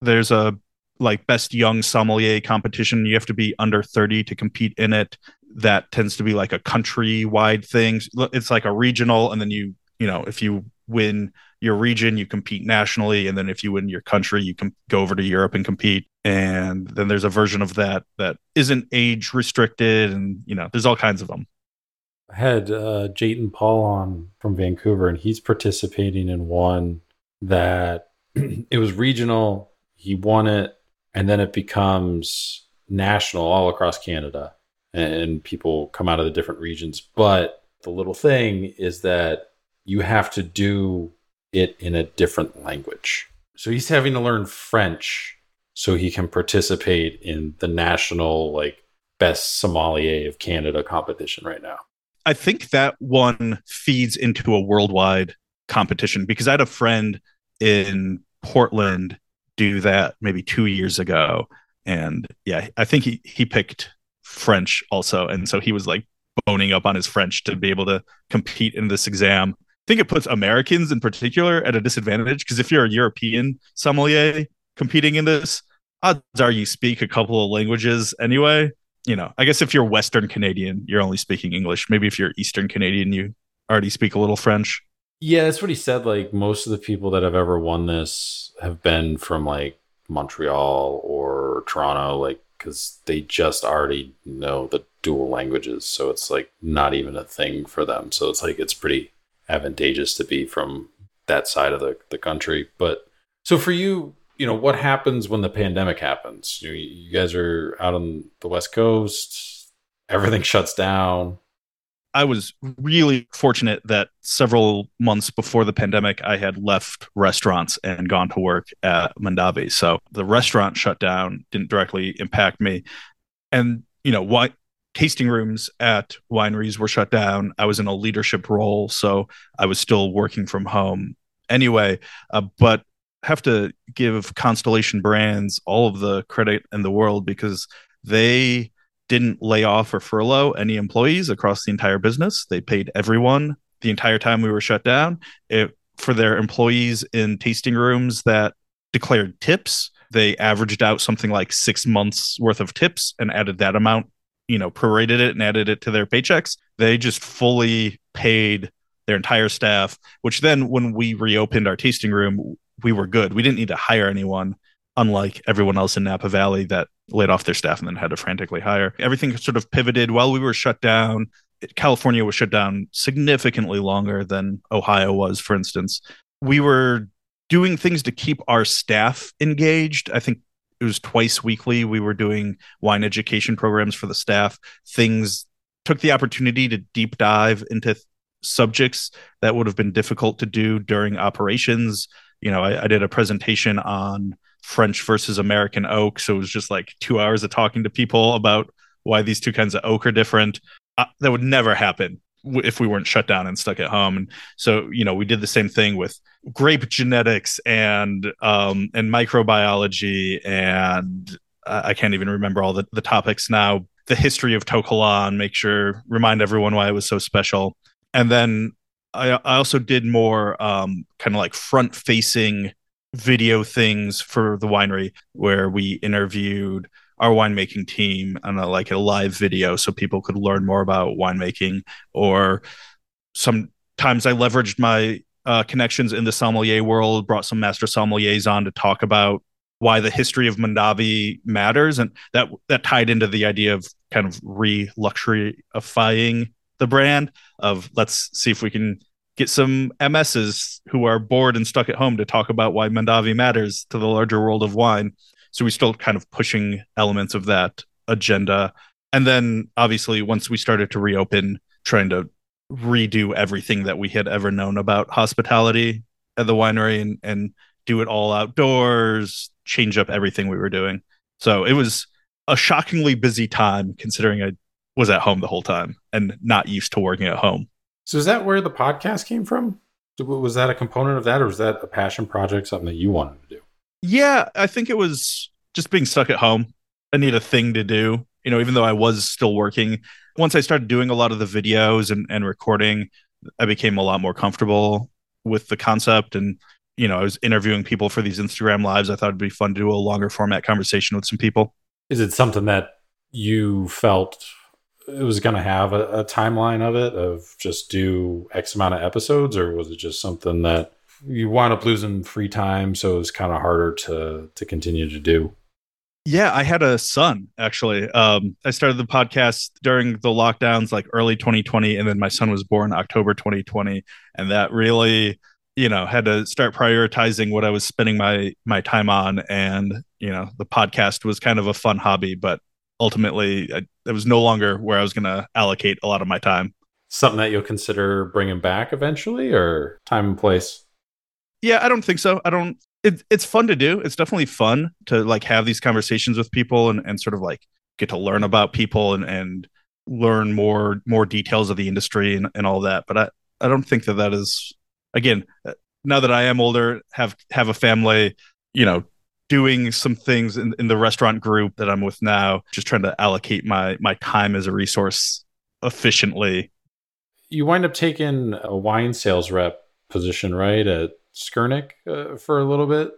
there's a like best young sommelier competition. You have to be under 30 to compete in it. That tends to be like a country-wide thing. It's like a regional, and then you, you know, if you win your region, you compete nationally, and then if you win your country, you can go over to Europe and compete. And then there's a version of that that isn't age restricted, and you know, there's all kinds of them. I had uh, Jayton Paul on from Vancouver, and he's participating in one that it was regional. He won it, and then it becomes national all across Canada, and people come out of the different regions. But the little thing is that you have to do it in a different language. So he's having to learn French so he can participate in the national like best sommelier of Canada competition right now. I think that one feeds into a worldwide competition because I had a friend in Portland do that maybe 2 years ago and yeah, I think he he picked French also and so he was like boning up on his French to be able to compete in this exam think it puts Americans in particular at a disadvantage because if you're a European sommelier competing in this, odds are you speak a couple of languages anyway. You know, I guess if you're Western Canadian, you're only speaking English. Maybe if you're Eastern Canadian, you already speak a little French. Yeah, that's what he said. Like most of the people that have ever won this have been from like Montreal or Toronto, like because they just already know the dual languages. So it's like not even a thing for them. So it's like it's pretty advantageous to be from that side of the, the country. But so for you, you know, what happens when the pandemic happens? You, you guys are out on the West Coast, everything shuts down. I was really fortunate that several months before the pandemic, I had left restaurants and gone to work at Mondavi. So the restaurant shut down didn't directly impact me. And, you know, why tasting rooms at wineries were shut down. I was in a leadership role, so I was still working from home anyway. Uh, but have to give Constellation Brands all of the credit in the world because they didn't lay off or furlough any employees across the entire business. They paid everyone the entire time we were shut down. It, for their employees in tasting rooms that declared tips, they averaged out something like six months worth of tips and added that amount you know prorated it and added it to their paychecks they just fully paid their entire staff which then when we reopened our tasting room we were good. We didn't need to hire anyone unlike everyone else in napa valley that laid off their staff and then had to frantically hire. Everything sort of pivoted while we were shut down. California was shut down significantly longer than ohio was for instance. We were doing things to keep our staff engaged. I think it was twice weekly. We were doing wine education programs for the staff. Things took the opportunity to deep dive into th- subjects that would have been difficult to do during operations. You know, I, I did a presentation on French versus American oak, so it was just like two hours of talking to people about why these two kinds of oak are different. Uh, that would never happen if we weren't shut down and stuck at home. And so, you know, we did the same thing with grape genetics and um, and microbiology and uh, I can't even remember all the, the topics now. The history of To Kalon, make sure remind everyone why it was so special. And then I, I also did more um, kind of like front facing video things for the winery where we interviewed our winemaking team on a, like a live video so people could learn more about winemaking or sometimes i leveraged my uh, connections in the sommelier world brought some master sommeliers on to talk about why the history of Mondavi matters and that that tied into the idea of kind of re-luxuryifying the brand of let's see if we can get some MSs who are bored and stuck at home to talk about why Mondavi matters to the larger world of wine. So we still kind of pushing elements of that agenda. And then obviously once we started to reopen, trying to redo everything that we had ever known about hospitality at the winery and, and do it all outdoors, change up everything we were doing. So it was a shockingly busy time considering I was at home the whole time and not used to working at home. So is that where the podcast came from? Was that a component of that or was that a passion project, something that you wanted to do? Yeah, I think it was just being stuck at home. I need a thing to do. You know, even though I was still working, once I started doing a lot of the videos and, and recording, I became a lot more comfortable with the concept. And you know, I was interviewing people for these Instagram lives. I thought it'd be fun to do a longer format conversation with some people. Is it something that you felt it was going to have a, a, timeline of it of just do X amount of episodes, or was it just something that you wound up losing free time, so it was kind of harder to to continue to do? Yeah, I had a son actually. Um, I started the podcast during the lockdowns, like early 2020, and then my son was born October 2020, and that really, you know, had to start prioritizing what I was spending my my time on, and you know, the podcast was kind of a fun hobby, but ultimately, I, it was no longer where I was going to allocate a lot of my time. Something that you'll consider bringing back eventually, or time and place. Yeah, I don't think so. I don't it, it's fun to do. It's definitely fun to like have these conversations with people and, and sort of like get to learn about people and, and learn more more details of the industry and, and all that. But I, I don't think that that is again uh, now that I am older, have have a family, you know, doing some things in, in the restaurant group that I'm with now, just trying to allocate my my time as a resource efficiently. You wind up taking a wine sales rep position, right? At Skurnik uh, for a little bit.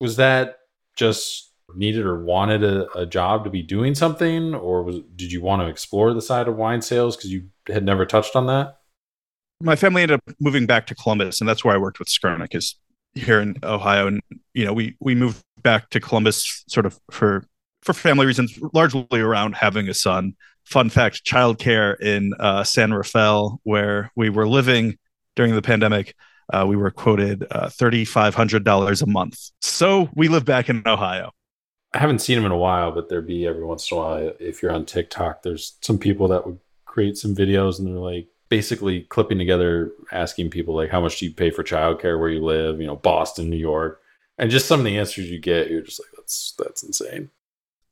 Was that just needed or wanted a, a, job to be doing something, or was did you want to explore the side of wine sales because you had never touched on that? My family ended up moving back to Columbus, and that's where I worked with Skurnik, is here in Ohio. And you know, we we moved back to Columbus sort of for for family reasons, largely around having a son. Fun fact: childcare in uh, San Rafael, where we were living during the pandemic, uh, we were quoted uh, $3,500 a month. So we live back in Ohio. I haven't seen them in a while, but there'd be every once in a while. If you're on TikTok, there's some people that would create some videos and they're like basically clipping together, asking people like, how much do you pay for childcare where you live? You know, Boston, New York, and just some of the answers you get, you're just like, that's that's insane.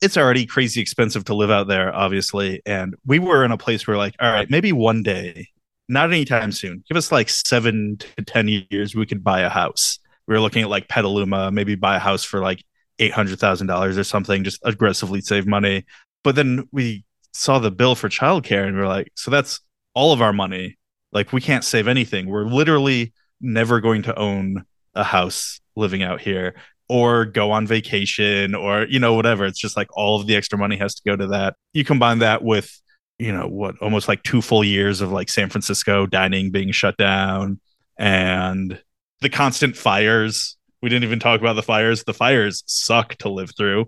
It's already crazy expensive to live out there, obviously. And we were in a place where, like, all right, maybe one day not anytime soon. Give us like seven to 10 years, we could buy a house. We were looking at like Petaluma, maybe buy a house for like $800,000 or something, just aggressively save money. But then we saw the bill for childcare and we are like, so that's all of our money. Like we can't save anything. We're literally never going to own a house living out here or go on vacation or, you know, whatever. It's just like all of the extra money has to go to that. You combine that with you know what almost like two full years of like San Francisco dining being shut down and the constant fires. We didn't even talk about the fires. The fires suck to live through.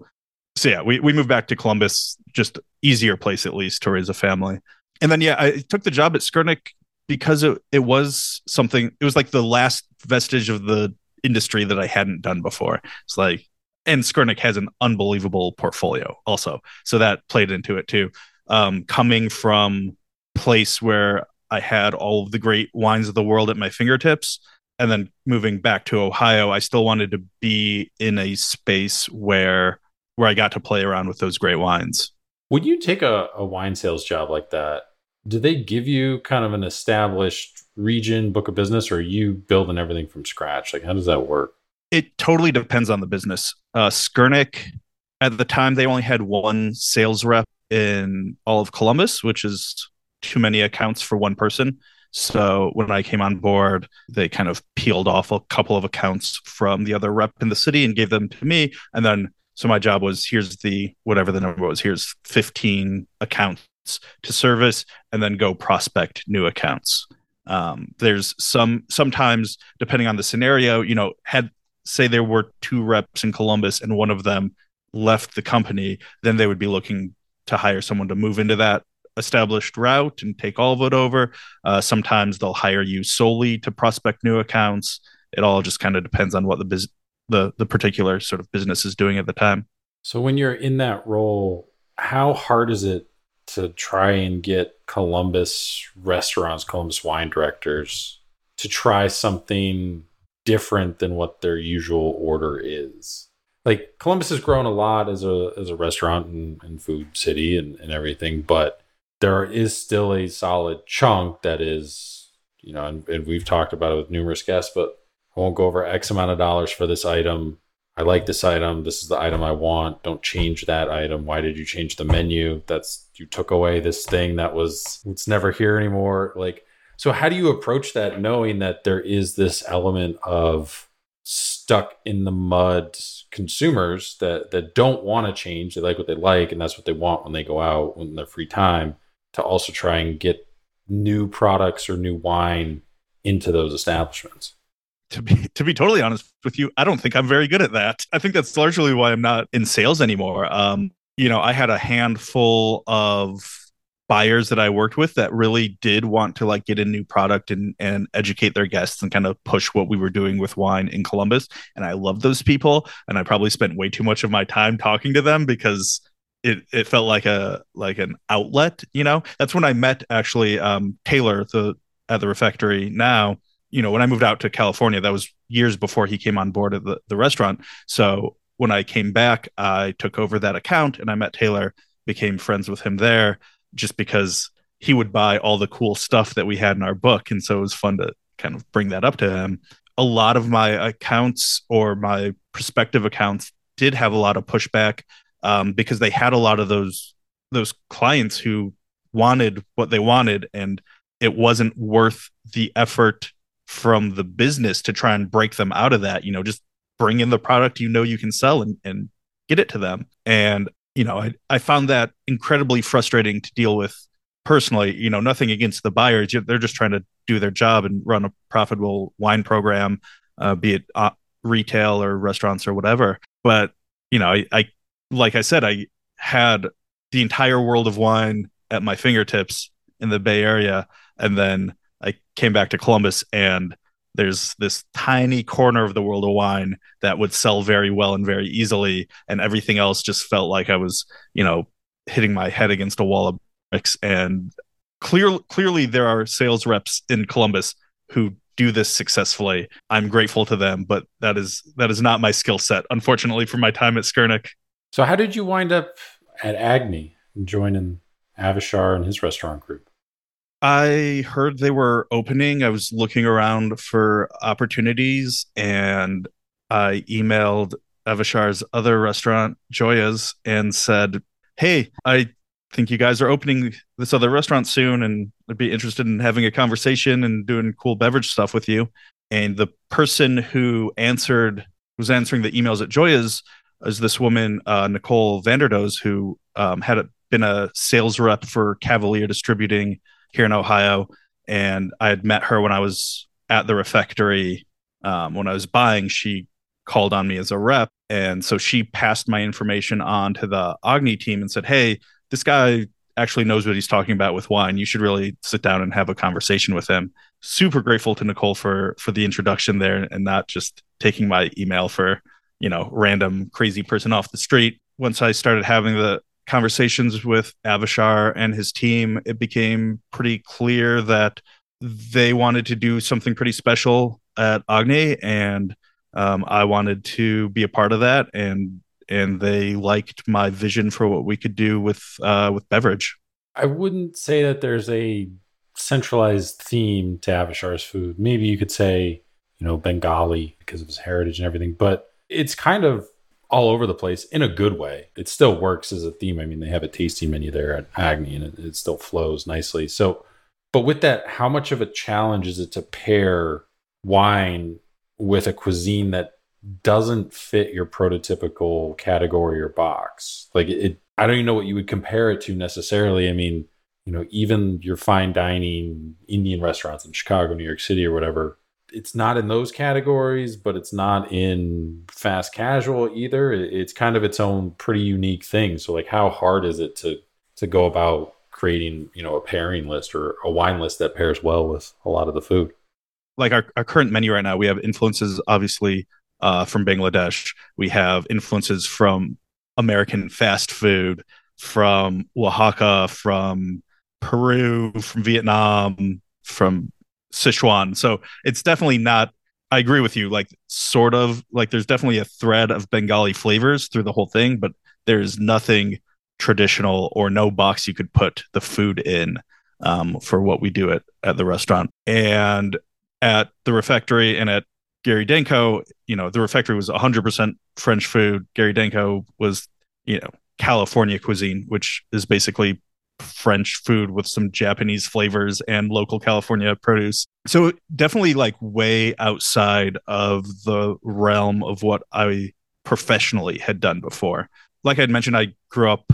So yeah, we, we moved back to Columbus, just easier place at least to raise a family. And then yeah, I took the job at Skurnik because it, it was something it was like the last vestige of the industry that I hadn't done before. It's like and Skurnik has an unbelievable portfolio also. So that played into it too um, coming from place where I had all of the great wines of the world at my fingertips and then moving back to Ohio, I still wanted to be in a space where where I got to play around with those great wines. Would you take a, a wine sales job like that? Do they give you kind of an established region book of business or are you building everything from scratch? Like how does that work? It totally depends on the business. Uh Skurnik at the time they only had one sales rep in all of Columbus, which is too many accounts for one person. So when I came on board, they kind of peeled off a couple of accounts from the other rep in the city and gave them to me. And then so my job was here's the whatever the number was, here's 15 accounts to service and then go prospect new accounts. Um, there's some sometimes depending on the scenario, you know, had say there were two reps in Columbus and one of them left the company, then they would be looking to hire someone to move into that established route and take all of it over. Uh, sometimes they'll hire you solely to prospect new accounts. It all just kind of depends on what the business, the the particular sort of business is doing at the time. So when you're in that role, how hard is it to try and get Columbus restaurants, Columbus wine directors to try something different than what their usual order is? Like Columbus has grown a lot as a as a restaurant and, and food city and, and everything, but there is still a solid chunk that is, you know, and, and we've talked about it with numerous guests, but I won't go over X amount of dollars for this item. I like this item. This is the item I want. Don't change that item. Why did you change the menu? That's you took away this thing that was it's never here anymore. Like so how do you approach that knowing that there is this element of stuck in the mud consumers that that don't want to change. They like what they like, and that's what they want when they go out in their free time. To also try and get new products or new wine into those establishments. To be to be totally honest with you, I don't think I'm very good at that. I think that's largely why I'm not in sales anymore. Um, you know, I had a handful of buyers that I worked with that really did want to like get a new product and and educate their guests and kind of push what we were doing with wine in Columbus. And I love those people. And I probably spent way too much of my time talking to them because it, it felt like a like an outlet, you know. That's when I met actually um, Taylor the at the refectory now. You know, when I moved out to California, that was years before he came on board at the, the restaurant. So when I came back, I took over that account and I met Taylor, became friends with him there just because he would buy all the cool stuff that we had in our book. And so it was fun to kind of bring that up to him. A lot of my accounts or my prospective accounts did have a lot of pushback um, because they had a lot of those those clients who wanted what they wanted and it wasn't worth the effort from the business to try and break them out of that you know just bring in the product you know you can sell and, and get it to them and you know, I, I found that incredibly frustrating to deal with personally. You know, nothing against the buyers; they're just trying to do their job and run a profitable wine program, uh, be it uh, retail or restaurants or whatever. But you know, I, I like I said, I had the entire world of wine at my fingertips in the Bay Area, and then I came back to Columbus and there's this tiny corner of the world of wine that would sell very well and very easily and everything else just felt like i was you know hitting my head against a wall of bricks. And clear, clearly there are sales reps in columbus who do this successfully. I'm grateful to them but that is that is not my skill set unfortunately for my time at skurnik so how did you wind up at agni joining avishar and his restaurant group I heard they were opening. I was looking around for opportunities and I emailed Avishar's other restaurant, Joya's, and said, Hey, I think you guys are opening this other restaurant soon and I'd be interested in having a conversation and doing cool beverage stuff with you. And the person who answered was answering the emails at Joya's is this woman, uh, Nicole Vanderdoes, who um, had been a sales rep for Cavalier Distributing here in Ohio, and I had met her when I was at the refectory. Um, when I was buying, she called on me as a rep, and so she passed my information on to the Agni team and said, "Hey, this guy actually knows what he's talking about with wine. You should really sit down and have a conversation with him." Super grateful to Nicole for for the introduction there, and not just taking my email for you know random crazy person off the street. Once I started having the conversations with Avishar and his team, it became pretty clear that they wanted to do something pretty special at Agni, and um, I wanted to be a part of that. And and they liked my vision for what we could do with uh, with beverage. I wouldn't say that there's a centralized theme to Avishar's food. Maybe you could say, you know, Bengali because of his heritage and everything, but it's kind of all over the place in a good way. It still works as a theme. I mean, they have a tasting menu there at Agni and it, it still flows nicely. So, but with that, how much of a challenge is it to pair wine with a cuisine that doesn't fit your prototypical category or box? Like it, I don't even know what you would compare it to necessarily. I mean, you know, even your fine dining Indian restaurants in Chicago, New York City, or whatever, it's not in those categories, but it's not in fast casual either. It's kind of its own pretty unique thing. So like how hard is it to to go about creating, you know, a pairing list or a wine list that pairs well with a lot of the food? Like our, our current menu right now, we have influences obviously uh, from Bangladesh. We have influences from American fast food, from Oaxaca, from Peru, from Vietnam, from Sichuan. So it's definitely not. I agree with you. Like sort of like there's definitely a thread of Bengali flavors through the whole thing, but there's nothing traditional or no box you could put the food in um, for what we do at at the restaurant and at the refectory and at Gary Danko. You know, the refectory was 100% French food. Gary Danko was you know California cuisine, which is basically French food with some Japanese flavors and local California produce. So definitely like way outside of the realm of what I professionally had done before. Like I'd mentioned, I grew up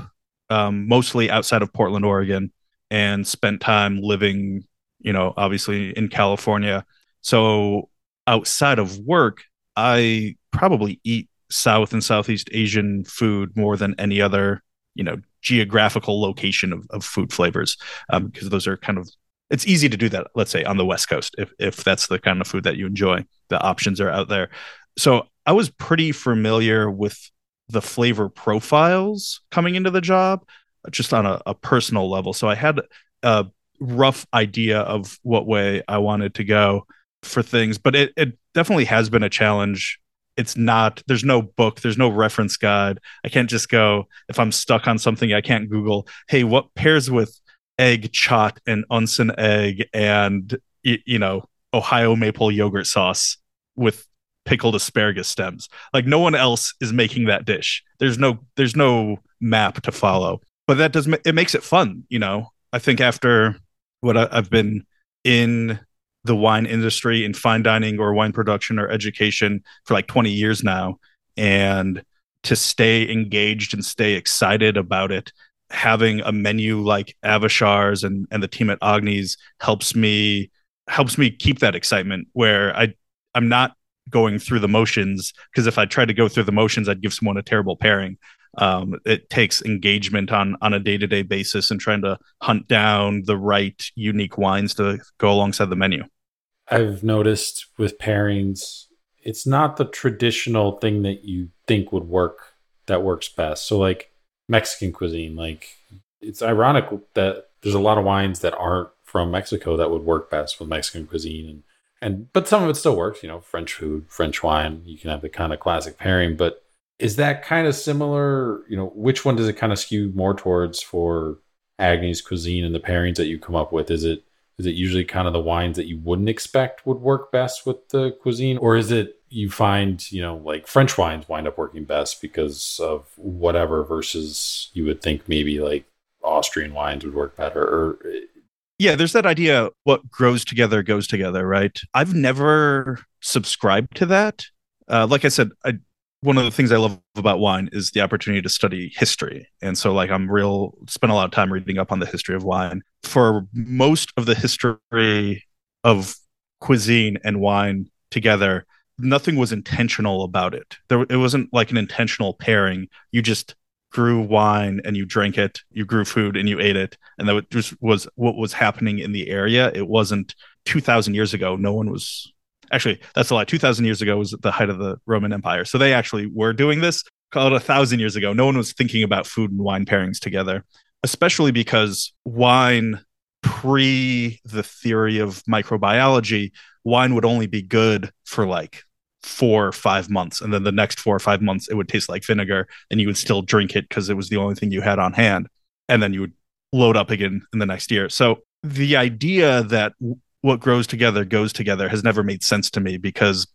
um, mostly outside of Portland, Oregon, and spent time living, you know, obviously in California. So outside of work, I probably eat South and Southeast Asian food more than any other, you know, geographical location of, of food flavors, um, because those are kind of it's easy to do that. Let's say on the West Coast, if if that's the kind of food that you enjoy, the options are out there. So I was pretty familiar with the flavor profiles coming into the job, just on a, a personal level. So I had a rough idea of what way I wanted to go for things, but it, it definitely has been a challenge it's not there's no book there's no reference guide. I can't just go if i'm stuck on something i can't google hey what pairs with egg chot and onsen egg and you know ohio maple yogurt sauce with pickled asparagus stems? Like no one else is making that dish. There's no there's no map to follow. But that does it makes it fun you know? I think after what I, i've been in the wine industry in fine dining or wine production or education for like 20 years now. And to stay engaged and stay excited about it having a menu like Avishar's and and the team at Agni's helps me helps me keep that excitement where I I'm not going through the motions because if I tried to go through the motions I'd give someone a terrible pairing um, it takes engagement on on a day to day basis and trying to hunt down the right unique wines to go alongside the menu. I've noticed with pairings, it's not the traditional thing that you think would work that works best. So like Mexican cuisine, like it's ironic that there's a lot of wines that aren't from Mexico that would work best with Mexican cuisine and and but some of it still works, you know, French food, French wine, you can have the kind of classic pairing, but is that kind of similar? You know, which one does it kind of skew more towards for Agni's cuisine and the pairings that you come up with? Is it is it usually kind of the wines that you wouldn't expect would work best with the cuisine, or is it you find you know like French wines wind up working best because of whatever versus you would think maybe like Austrian wines would work better or yeah, there's that idea what grows together goes together, right? I've never subscribed to that. Uh, like I said, I one of the things I love about wine is the opportunity to study history. And so like I'm real spent a lot of time reading up on the history of wine. For most of the history of cuisine and wine together, nothing was intentional about it. There it wasn't like an intentional pairing. You just grew wine and you drank it, you grew food and you ate it, and that was what was happening in the area. It wasn't 2000 years ago. No one was actually that's a lie. 2000 years ago was the height of the roman empire. So they actually were doing this called a thousand years ago. No one was thinking about food and wine pairings together especially because wine pre the theory of microbiology wine would only be good for like four or five months and then the next four or five months it would taste like vinegar and you would still drink it because it was the only thing you had on hand and then you would load up again in the next year. So the idea that what grows together goes together has never made sense to me because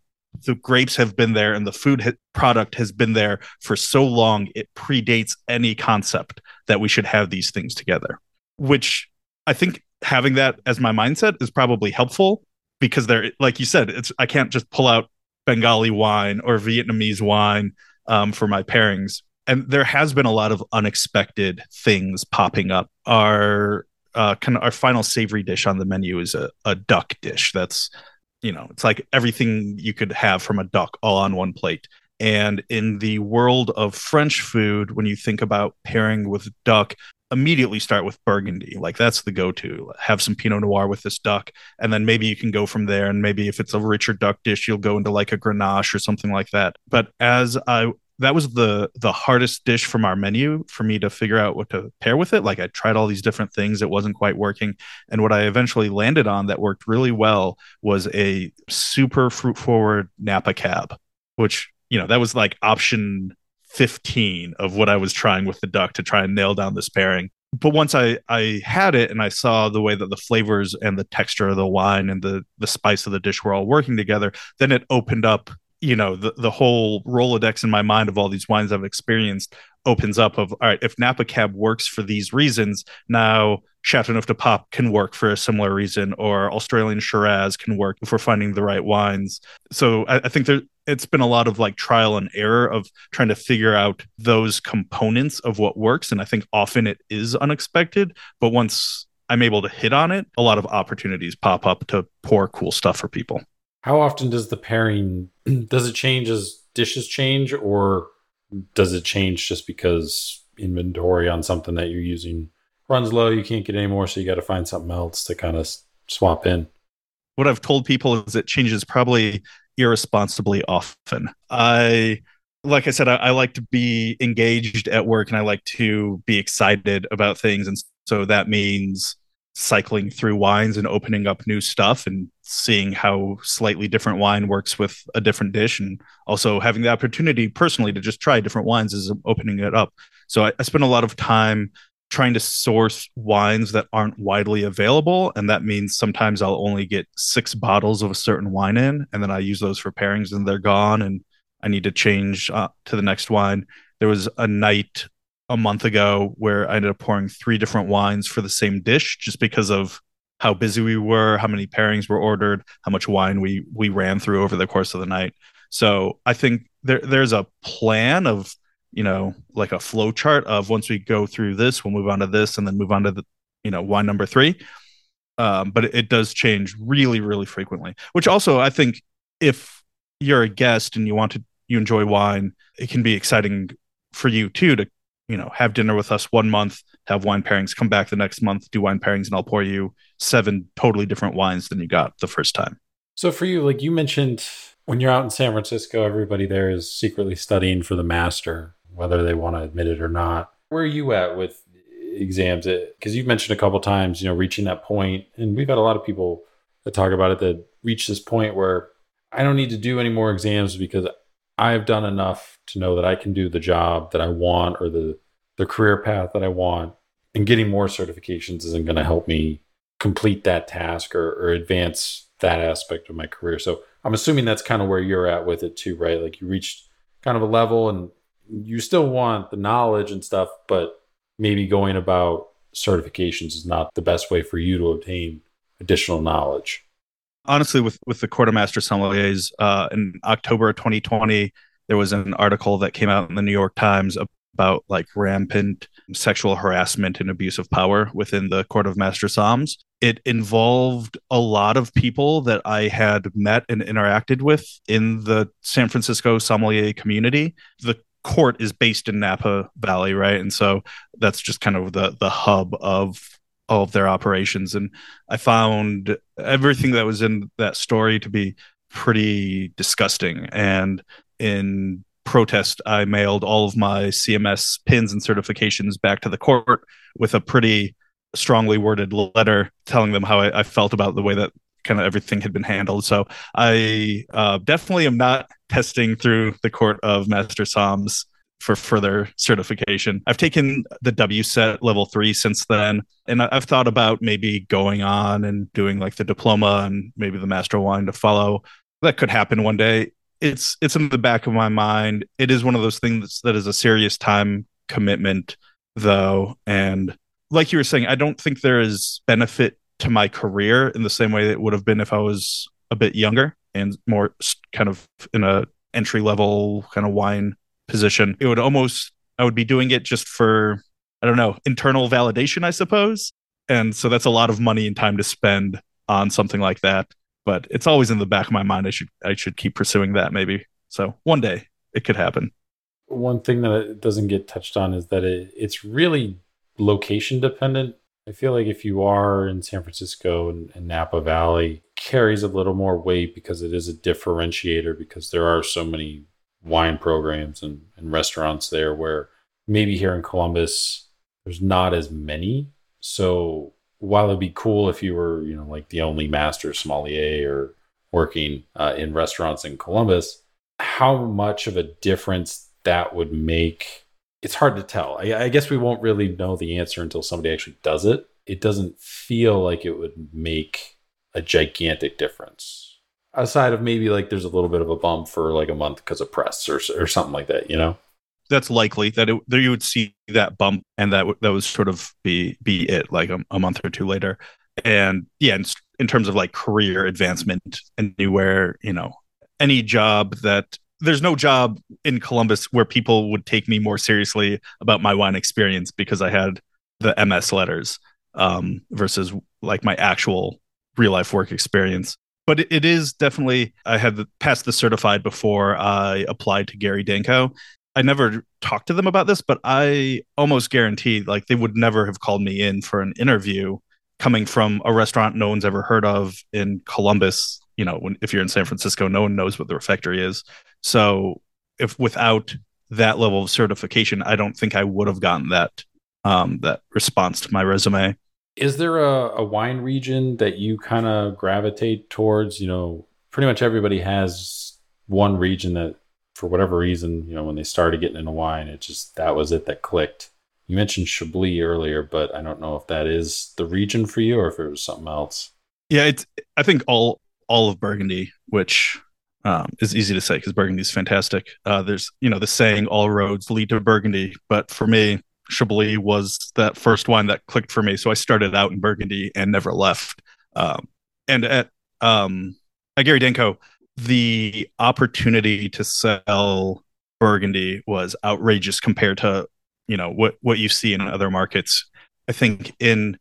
the grapes have been there and the food ha- product has been there for so long it predates any concept that we should have these things together which i think having that as my mindset is probably helpful because there like you said it's i can't just pull out bengali wine or vietnamese wine um, for my pairings. And there has been a lot of unexpected things popping up. Our uh, of our final savory dish on the menu is a, a duck dish. That's you know, it's like everything you could have from a duck all on one plate. And in the world of French food, when you think about pairing with duck, immediately start with Burgundy. Like that's the go-to. Have some Pinot Noir with this duck, and then maybe you can go from there. And maybe if it's a richer duck dish, you'll go into like a Grenache or something like that. But as I that was the the hardest dish from our menu for me to figure out what to pair with it. Like i tried all these different things. It wasn't quite working. And what i eventually landed on that worked really well was a super fruit forward napa cab which you know that was like option 15 of what i was trying with the duck to try and nail down this pairing but once I I had it and I saw the way that the flavors and the texture of the wine and the the spice of the dish were all working together, then it opened up you know the, the whole rolodex in my mind of all these wines i've experienced opens up of all right if napa cab works for these reasons now chateauneuf de pape can work for a similar reason or australian shiraz can work if we're finding the right wines. So i, I think there it's been a lot of like trial and error of trying to figure out those components of what works and i think often it is unexpected but once i'm able to hit on it a lot of opportunities pop up to pour cool stuff for people how often does the pairing does it change as dishes change or does it change just because inventory on something that you're using runs low you can't get any more so you got to find something else to kind of swap in? What i've told people is it changes probably irresponsibly often. I like i said I, I like to be engaged at work and i like to be excited about things and so that means cycling through wines and opening up new stuff and seeing how slightly different wine works with a different dish and also having the opportunity personally to just try different wines is opening it up. So I, I spend a lot of time trying to source wines that aren't widely available and that means sometimes i'll only get six bottles of a certain wine in and then i use those for pairings and they're gone and i need to change uh, to the next wine. There was a night a month ago where I ended up pouring three different wines for the same dish just because of how busy we were, how many pairings were ordered, how much wine we we ran through over the course of the night. So I think there there's a plan of you know like a flow chart of once we go through this, we'll move on to this, and then move on to the you know wine number three. Um, but it, it does change really really frequently, which also I think if you're a guest and you want to you enjoy wine, it can be exciting for you too to you know, have dinner with us one month, have wine pairings, come back the next month, do wine pairings, and I'll pour you seven totally different wines than you got the first time. So for you, like you mentioned, when you're out in San Francisco, everybody there is secretly studying for the master, whether they want to admit it or not. Where are you at with exams? Uh, because you've mentioned a couple times, you know, reaching that point, and we've had a lot of people that talk about it that reach this point where I don't need to do any more exams because I've done enough to know that I can do the job that I want or the the career path that I want. And getting more certifications isn't going to help me complete that task or, or advance that aspect of my career. So I'm assuming that's kind of where you're at with it too, right? Like you reached kind of a level and you still want the knowledge and stuff, but maybe going about certifications is not the best way for you to obtain additional knowledge honestly, with with the Court of Master Sommeliers, uh, in October of 2020, there was an article that came out in the New York Times about like rampant sexual harassment and abuse of power within the Court of Master Somms. It involved a lot of people that I had met and interacted with in the San Francisco sommelier community. The court is based in Napa Valley, right? And so that's just kind of the the hub of all of their operations. And I found everything that was in that story to be pretty disgusting. And in protest, I mailed all of my CMS pins and certifications back to the court with a pretty strongly worded letter telling them how I, I felt about the way that kind of everything had been handled. So I uh, definitely am not testing through the court of master Somms for further certification. I've taken the WSET level three since then, and I've thought about maybe going on and doing like the diploma and maybe the master wine to follow. That could happen one day. It's it's in the back of my mind. It is one of those things that is a serious time commitment, though, and like you were saying, I don't think there is benefit to my career in the same way that it would have been if I was a bit younger and more kind of in a entry level kind of wine position. It would almost, I would be doing it just for, I don't know, internal validation, I suppose. And so that's a lot of money and time to spend on something like that. But it's always in the back of my mind. I should, I should keep pursuing that maybe. So one day it could happen. One thing that doesn't get touched on is that it, it's really location dependent. I feel like if you are in San Francisco and, and, Napa Valley, carries a little more weight because it is a differentiator because there are so many wine programs and, and restaurants there where maybe here in Columbus there's not as many. So while it'd be cool if you were, you know, like the only master sommelier or working uh, in restaurants in Columbus, how much of a difference that would make, it's hard to tell. I, I guess we won't really know the answer until somebody actually does it. It doesn't feel like it would make a gigantic difference aside of maybe like there's a little bit of a bump for like a month because of press or or something like that, you know. That's likely that it, there you would see that bump, and that that would sort of be be it, like a, a month or two later. And yeah, in, in terms of like career advancement, anywhere you know, any job that there's no job in Columbus where people would take me more seriously about my wine experience because I had the MS letters um, versus like my actual real life work experience. But it is definitely, I had passed the certified before I applied to Gary Danko. I never talked to them about this, but I almost guarantee like they would never have called me in for an interview coming from a restaurant no one's ever heard of in Columbus. You know, when, if you're in San Francisco, no one knows what the refectory is. So if without that level of certification, I don't think I would have gotten that um, that response to my resume. Is there a, a wine region that you kind of gravitate towards? You know, pretty much everybody has one region that, for whatever reason, you know, when they started getting into wine, it just that was it that clicked. You mentioned Chablis earlier, but I don't know if that is the region for you or if it was something else. Yeah, it's. I think all all of Burgundy, which um, is easy to say because Burgundy is fantastic. Uh, there's, you know, the saying "all roads lead to Burgundy," but for me, Chablis was that first wine that clicked for me. So I started out in Burgundy and never left. Um, and at um, at Gary Danko, the opportunity to sell Burgundy was outrageous compared to you know what what you see in other markets. I think in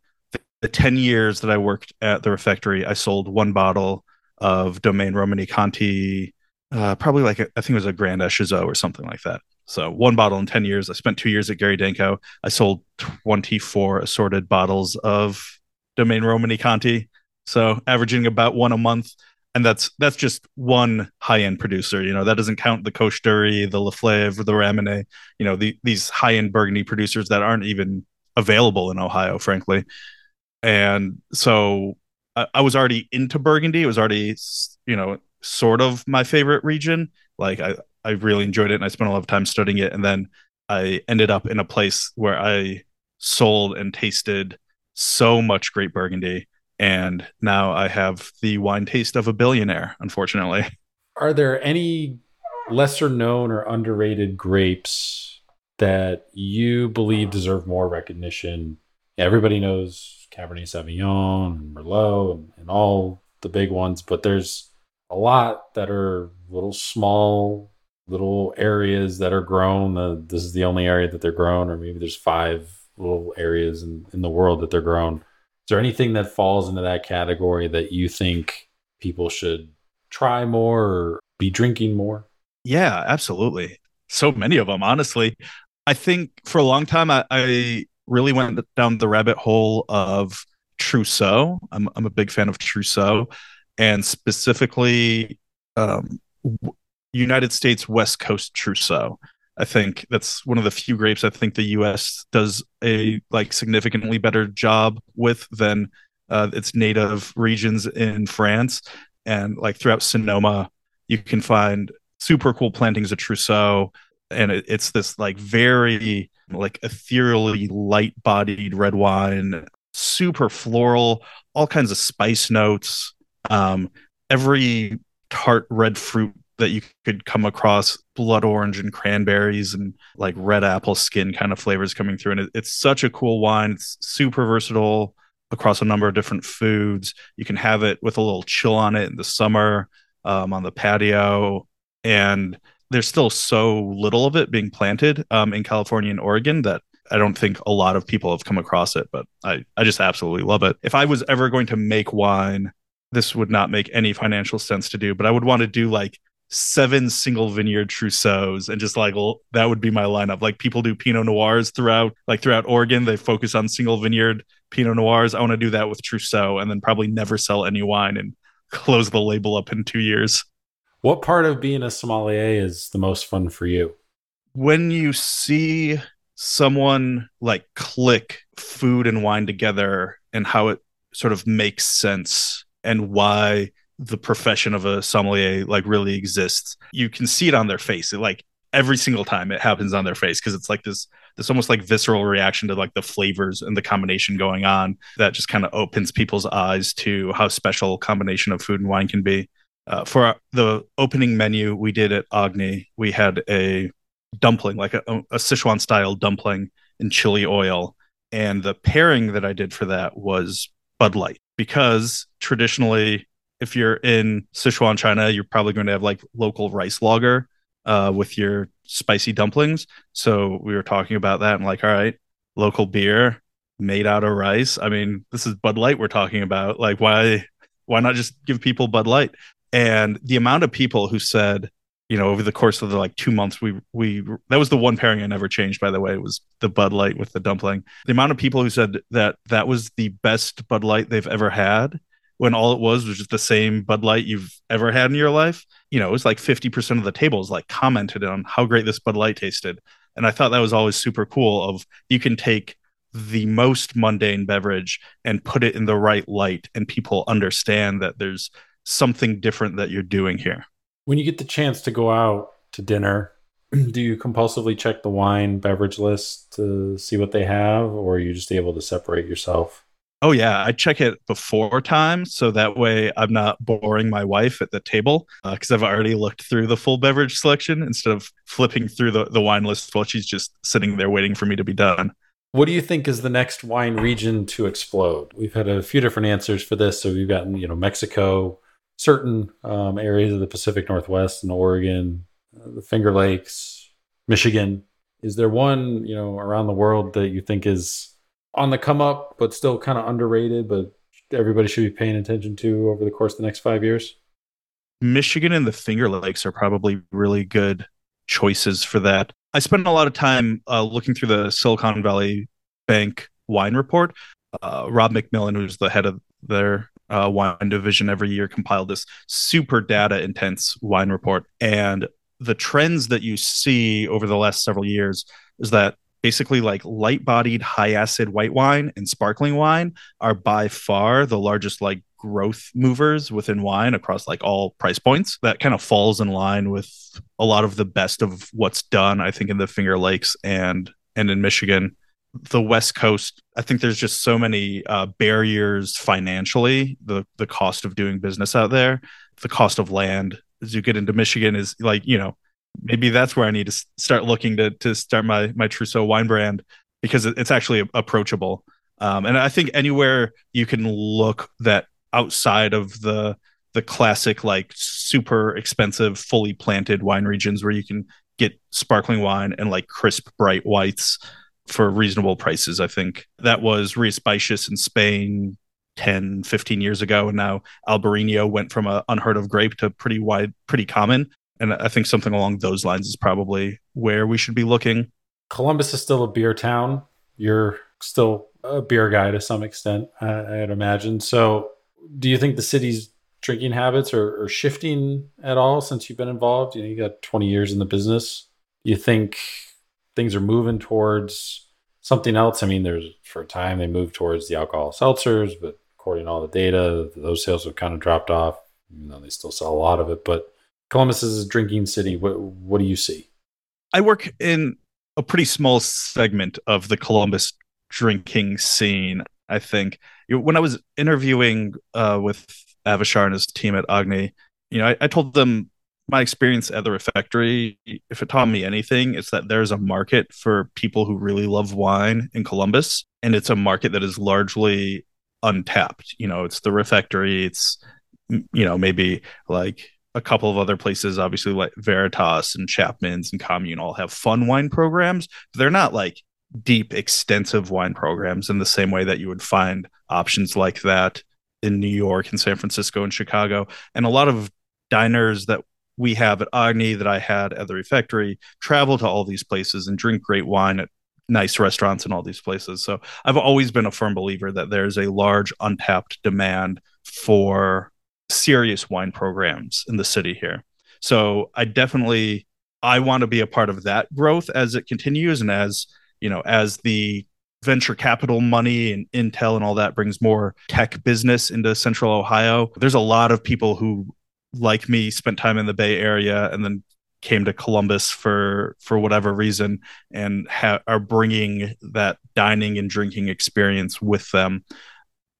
the 10 years that I worked at the refectory, I sold one bottle of Domaine Romanée-Conti, uh, probably like a, I think it was a Grands Échezeaux or something like that. So one bottle in 10 years. I spent two years at Gary Danko. I sold 24 assorted bottles of Domaine Romanée-Conti. So averaging about one a month. And that's that's just one high-end producer. You know, that doesn't count the Coche-Dury, the Leflaive, the Ramonet, you know, the, these high-end Burgundy producers that aren't even available in Ohio, frankly. And so I, I was already into Burgundy. It was already, you know, sort of my favorite region. Like I, I really enjoyed it and I spent a lot of time studying it. And then I ended up in a place where I sold and tasted so much great Burgundy. And now I have the wine taste of a billionaire, unfortunately. Are there any lesser known or underrated grapes that you believe deserve more recognition? Everybody knows Cabernet Sauvignon and Merlot and, and all the big ones, but there's a lot that are little small little areas that are grown. This is the only area that they're grown, or maybe there's five little areas in, in the world that they're grown. Is there anything that falls into that category that you think people should try more or be drinking more? Yeah, absolutely. So many of them, honestly. I think for a long time, I, I really went down the rabbit hole of Trousseau. I'm, I'm a big fan of Trousseau and specifically um, United States West Coast Trousseau. I think that's one of the few grapes I think the U.S. does a like significantly better job with than uh, its native regions in France and like throughout Sonoma. You can find super cool plantings of Trousseau, and it, it's this like very like ethereally light-bodied red wine, super floral, all kinds of spice notes. Um, every tart red fruit that you could come across blood orange and cranberries and like red apple skin kind of flavors coming through. And it, it's such a cool wine. It's super versatile across a number of different foods. You can have it with a little chill on it in the summer um, on the patio. And there's still so little of it being planted um, in california and oregon that I don't think a lot of people have come across it, but I, I just absolutely love it. If I was ever going to make wine, this would not make any financial sense to do, but I would want to do like seven single vineyard trousseaus and just like well, that would be my lineup. Like people do pinot noirs throughout like throughout oregon. They focus on single vineyard pinot noirs. I want to do that with trousseau and then probably never sell any wine and close the label up in two years. What part of being a sommelier is the most fun for you? When you see someone like click food and wine together and how it sort of makes sense and why the profession of a sommelier like really exists. You can see it on their face. It, like every single time it happens on their face because it's like this this almost like visceral reaction to like the flavors and the combination going on that just kind of opens people's eyes to how special combination of food and wine can be. Uh, for our, the opening menu we did at Agni, we had a dumpling, like a, a Sichuan style dumpling in chili oil. And the pairing that I did for that was Bud Light because traditionally, if you're in Sichuan, China, you're probably going to have like local rice lager uh, with your spicy dumplings. So we were talking about that and like, all right, local beer made out of rice. I mean, this is Bud Light we're talking about. Like, why why not just give people Bud Light? And the amount of people who said, you know, over the course of the like two months, we we that was the one pairing I never changed. By the way, was the Bud Light with the dumpling. The amount of people who said that that was the best Bud Light they've ever had, when all it was was just the same Bud Light you've ever had in your life. You know, it was like fifty percent of the tables like commented on how great this Bud Light tasted, and I thought that was always super cool. Of you can take the most mundane beverage and put it in the right light, and people understand that there's something different that you're doing here. When you get the chance to go out to dinner, do you compulsively check the wine beverage list to see what they have, or are you just able to separate yourself? Oh yeah, I check it before time so that way I'm not boring my wife at the table because uh, I've already looked through the full beverage selection instead of flipping through the, the wine list while she's just sitting there waiting for me to be done. What do you think is the next wine region to explode? We've had a few different answers for this. So we've gotten, you know, Mexico, certain um, areas of the Pacific Northwest and Oregon, uh, the Finger Lakes, Michigan. Is there one, you know, around the world that you think is on the come up, but still kind of underrated, but everybody should be paying attention to over the course of the next five years? Michigan and the Finger Lakes are probably really good choices for that. I spent a lot of time uh, looking through the Silicon Valley Bank wine report. Uh, Rob McMillan, who's the head of their uh, wine division every year compiled this super data intense wine report. And the trends that you see over the last several years is that basically like light bodied high acid white wine and sparkling wine are by far the largest like growth movers within wine across like all price points that kind of falls in line with a lot of the best of what's done i think in the finger lakes and and in michigan the West Coast, I think there's just so many uh, barriers financially. The the cost of doing business out there, the cost of land as you get into Michigan is like you know maybe that's where I need to start looking to to start my my Trousseau wine brand because it's actually approachable. Um, and I think anywhere you can look that outside of the the classic like super expensive fully planted wine regions where you can get sparkling wine and like crisp bright whites for reasonable prices. I think that was Baixas in Spain 10, 15 years ago. And now Albarino went from a unheard of grape to pretty wide, pretty common. And I think something along those lines is probably where we should be looking. Columbus is still a beer town. You're still a beer guy to some extent, I, would imagine. So, do you think the city's drinking habits are, are, shifting at all since you've been involved? You know, you got 20 years in the business. You think things are moving towards something else. I mean, there's for a time they moved towards the alcohol seltzers, but according to all the data, those sales have kind of dropped off. Even though they still sell a lot of it, but Columbus is a drinking city. What what do you see? I work in a pretty small segment of the Columbus drinking scene. I think when I was interviewing uh, with Avishar and his team at Agni, you know, I, I told them my experience at the refectory, if it taught me anything, it's that there's a market for people who really love wine in Columbus, and it's a market that is largely untapped. You know, it's the refectory, it's you know maybe like a couple of other places, obviously like Veritas and Chapman's and Commune all have fun wine programs. They're not like deep, extensive wine programs in the same way that you would find options like that in New York and San Francisco and Chicago. And a lot of diners that we have at Agni that I had at the refectory travel to all these places and drink great wine at nice restaurants in all these places. So I've always been a firm believer that there's a large untapped demand for serious wine programs in the city here. So I definitely I want to be a part of that growth as it continues and as, you know, as the venture capital money and Intel and all that brings more tech business into central Ohio. There's a lot of people who like me spent time in the Bay Area and then came to Columbus for for whatever reason and ha- are bringing that dining and drinking experience with them.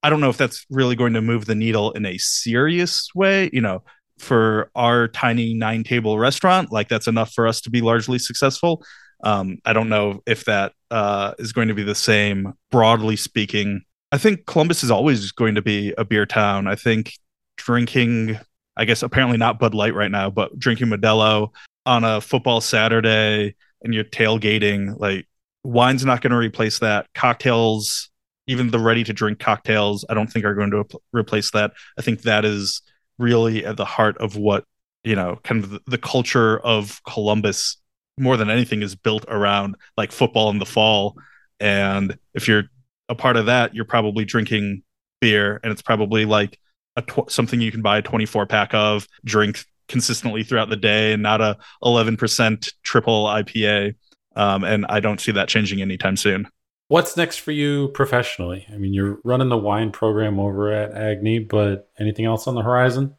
I don't know if that's really going to move the needle in a serious way. You know, for our tiny nine table restaurant, like that's enough for us to be largely successful. Um, I don't know if that uh, is going to be the same broadly speaking. I think Columbus is always going to be a beer town. I think drinking, I guess apparently not Bud Light right now, but drinking Modelo on a football Saturday and you're tailgating, like wine's not going to replace that. Cocktails, even the ready to drink cocktails, I don't think are going to replace that. I think that is really at the heart of what you know kind of the, culture of columbus more than anything is built around like football in the fall. And if you're a part of that you're probably drinking beer and it's probably like a tw- something you can buy a 24 pack of drink consistently throughout the day and not a 11% triple ipa um, and i don't see that changing anytime soon What's next for you professionally? I mean, you're running the wine program over at Agni, but anything else on the horizon?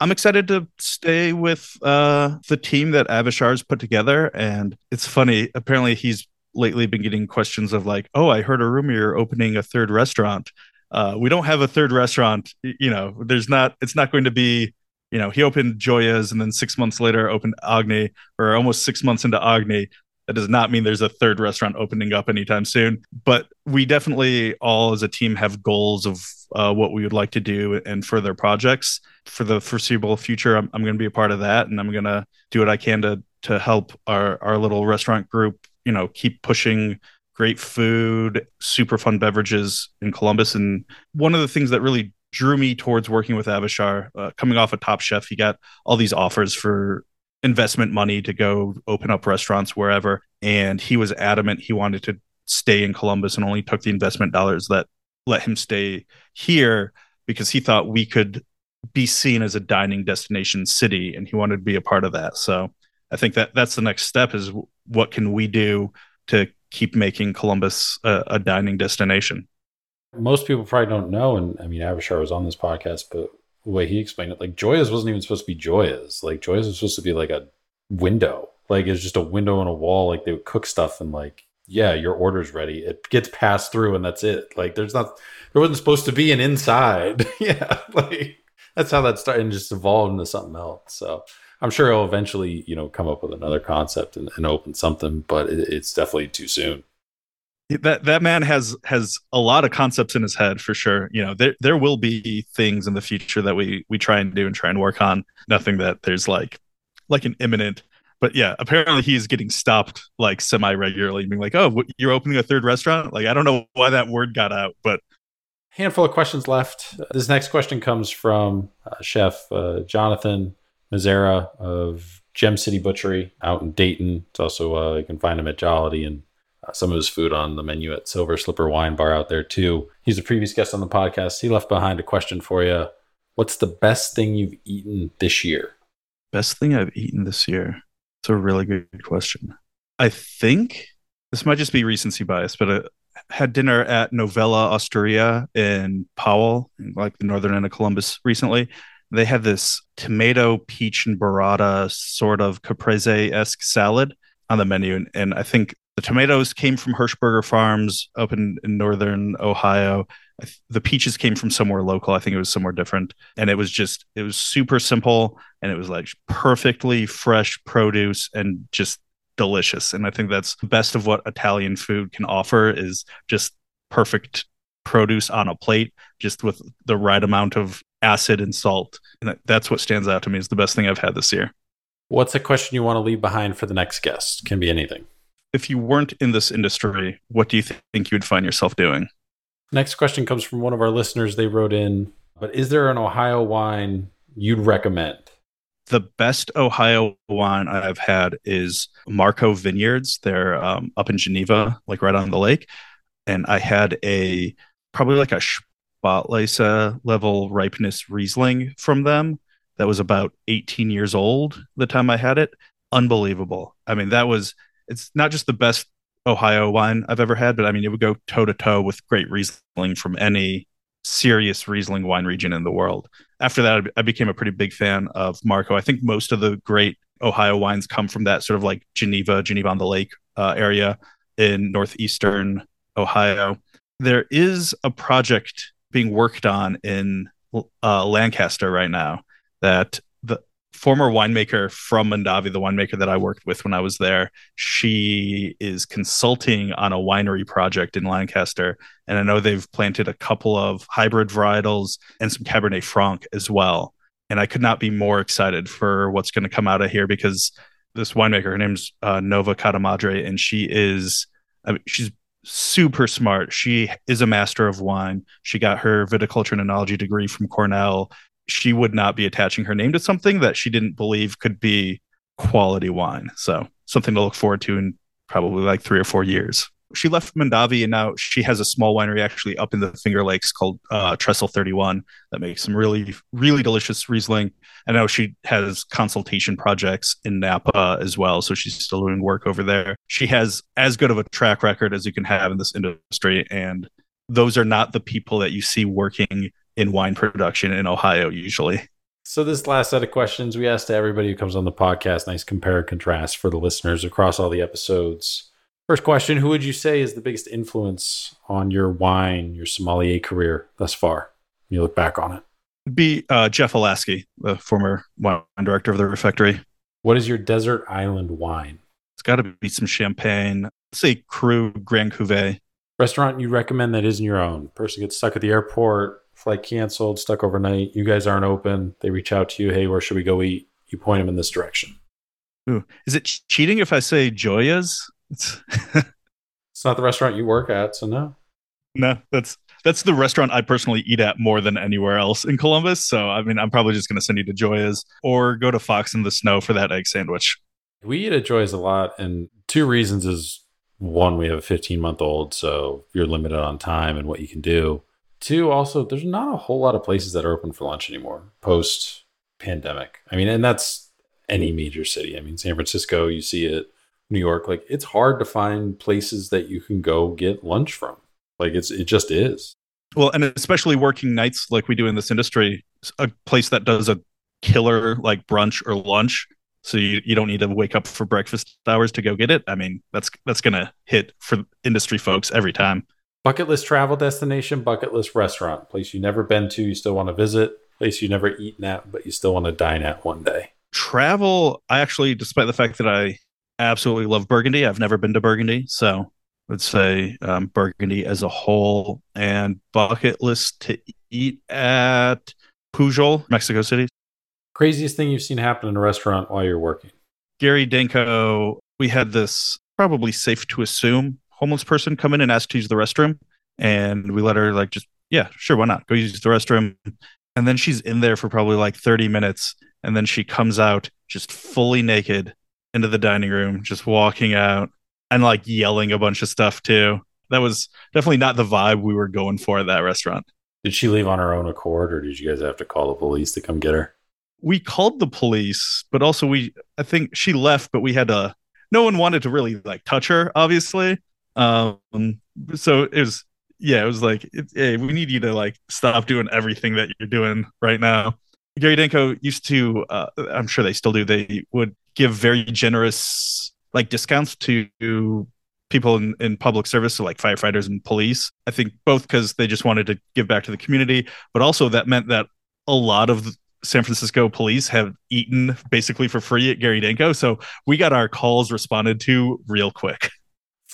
I'm excited to stay with uh, the team that Avishar's put together. And it's funny, apparently, he's lately been getting questions of like, oh, I heard a rumor you're opening a third restaurant. Uh, we don't have a third restaurant. You know, there's not, it's not going to be, you know, he opened Joya's and then six months later opened Agni, or almost six months into Agni. That does not mean there's a third restaurant opening up anytime soon. But we definitely all as a team have goals of uh, what we would like to do and further projects for the foreseeable future. I'm, I'm going to be a part of that, and I'm going to do what I can to to help our our little restaurant group. You know, keep pushing great food, super fun beverages in Columbus. And one of the things that really drew me towards working with Avishar, uh, coming off a of Top Chef, he got all these offers for investment money to go open up restaurants wherever. And he was adamant he wanted to stay in Columbus and only took the investment dollars that let him stay here because he thought we could be seen as a dining destination city and he wanted to be a part of that. So I think that that's the next step is what can we do to keep making Columbus a, a dining destination. Most people probably don't know, and I mean, Avishar was on this podcast, but way he explained it, like Joya's wasn't even supposed to be Joya's. Like Joya's was supposed to be like a window. Like it's just a window on a wall. Like they would cook stuff and like, yeah, your order's ready. It gets passed through and that's it. Like there's not there wasn't supposed to be an inside. yeah. Like that's how that started and just evolved into something else. So I'm sure he'll eventually, you know, come up with another concept and, and open something, but it, it's definitely too soon that that man has has a lot of concepts in his head for sure. You know there there will be things in the future that we we try and do and try and work on. Nothing that there's like like an imminent but yeah apparently he's getting stopped like semi regularly being like oh you're opening a third restaurant? Like i don't know why that word got out but handful of questions left. This next question comes from uh, chef uh, jonathan Mazzara of gem city butchery out in dayton. It's also uh, you can find him at jollity and uh, some of his food on the menu at Silver Slipper Wine Bar out there too. He's a previous guest on the podcast. He left behind a question for you. What's the best thing you've eaten this year? Best thing I've eaten this year. It's a really good question. I think this might just be recency bias, but I had dinner at Novella Osteria in Powell, like the northern end of Columbus recently. They had this tomato, peach, and burrata sort of caprese esque salad on the menu. And, and I think the tomatoes came from Hirschberger Farms up in, in northern Ohio. The peaches came from somewhere local. I think it was somewhere different. And it was just, it was super simple and it was like perfectly fresh produce and just delicious. And I think that's the best of what Italian food can offer is just perfect produce on a plate, just with the right amount of acid and salt. And that's what stands out to me is the best thing I've had this year. What's a question you want to leave behind for the next guest? Can be anything if you weren't in this industry, what do you think you would find yourself doing? Next question comes from one of our listeners. They wrote in, but is there an Ohio wine you'd recommend? The best Ohio wine I've had is Markko Vineyards. They're um, up in Geneva, like right on the lake. And I had a probably like a Spätlese level ripeness Riesling from them that was about 18 years old the time I had it. Unbelievable. I mean, that was it's not just the best Ohio wine I've ever had, but I mean, it would go toe to toe with great Riesling from any serious Riesling wine region in the world. After that, I became a pretty big fan of Markko. I think most of the great Ohio wines come from that sort of like Geneva, Geneva on the Lake uh, area in northeastern Ohio. There is a project being worked on in uh, Lancaster right now that former winemaker from Mondavi, the winemaker that I worked with when I was there, she is consulting on a winery project in Lancaster. And I know they've planted a couple of hybrid varietals and some Cabernet Franc as well. And I could not be more excited for what's going to come out of here because this winemaker, her name's uh, Nova Cadamatre, and she is, I mean, she's super smart. She is a master of wine. She got her viticulture and enology degree from Cornell. She would not be attaching her name to something that she didn't believe could be quality wine. So something to look forward to in probably like three or four years she left Mondavi and now she has a small winery actually up in the Finger Lakes called uh, Trestle 31 that makes some really, really delicious Riesling. I know she has consultation projects in Napa as well. So she's still doing work over there. She has as good of a track record as you can have in this industry. And those are not the people that you see working in wine production in Ohio usually. So this last set of questions we asked to everybody who comes on the podcast, nice compare and contrast for the listeners across all the episodes. First question Who would you say is the biggest influence on your wine, your sommelier career thus far? When You look back on it. Be uh, Jeff Alasky, the former wine director of the refectory. What is your desert island wine? It's got to be some champagne. Let's say Krug Grande Cuvée. Restaurant you recommend that isn't your own. Person gets stuck at the airport, flight canceled, stuck overnight. You guys aren't open. They reach out to you. Hey, where should we go eat? You point them in this direction. Ooh. Is it cheating if I say Joya's? It's it's not the restaurant you work at, so no. No, that's that's the restaurant I personally eat at more than anywhere else in Columbus. So I mean, I'm probably just going to send you to Joya's or go to Fox in the Snow for that egg sandwich. We eat at Joya's a lot, and two reasons is one, we have a 15 month old, so you're limited on time and what you can do. Two, also, there's not a whole lot of places that are open for lunch anymore post pandemic. I mean, and that's any major city. I mean, San Francisco, you see it. New York, like it's hard to find places that you can go get lunch from. Like it's it just is. Well, and especially working nights like we do in this industry, a place that does a killer like brunch or lunch, so you, you don't need to wake up for breakfast hours to go get it. I mean, that's that's gonna hit for industry folks every time. Bucket list travel destination, bucket list restaurant, place you never been to, you still want to visit, place you never eaten at, but you still want to dine at one day. Travel, I actually, despite the fact that I absolutely love Burgundy. I've never been to Burgundy, so let's say um, Burgundy as a whole and bucket list to eat at Pujol, Mexico City. Craziest thing you've seen happen in a restaurant while you're working? Gary Danko, we had this probably safe to assume homeless person come in and ask to use the restroom. And we let her like just, yeah, sure, why not? Go use the restroom. And then she's in there for probably like 30 minutes. And then she comes out just fully naked into the dining room, just walking out and like yelling a bunch of stuff too. That was definitely not the vibe we were going for at that restaurant. Did she leave on her own accord or did you guys have to call the police to come get her? We called the police, but also we I think she left, but we had to no one wanted to really like touch her, obviously. Um so it was yeah, it was like it, hey, we need you to like stop doing everything that you're doing right now. Gary Danko used to, uh, I'm sure they still do. They would give very generous like discounts to people in, in public service, so like firefighters and police. I think both because they just wanted to give back to the community, but also that meant that a lot of San Francisco police have eaten basically for free at Gary Danko. So we got our calls responded to real quick.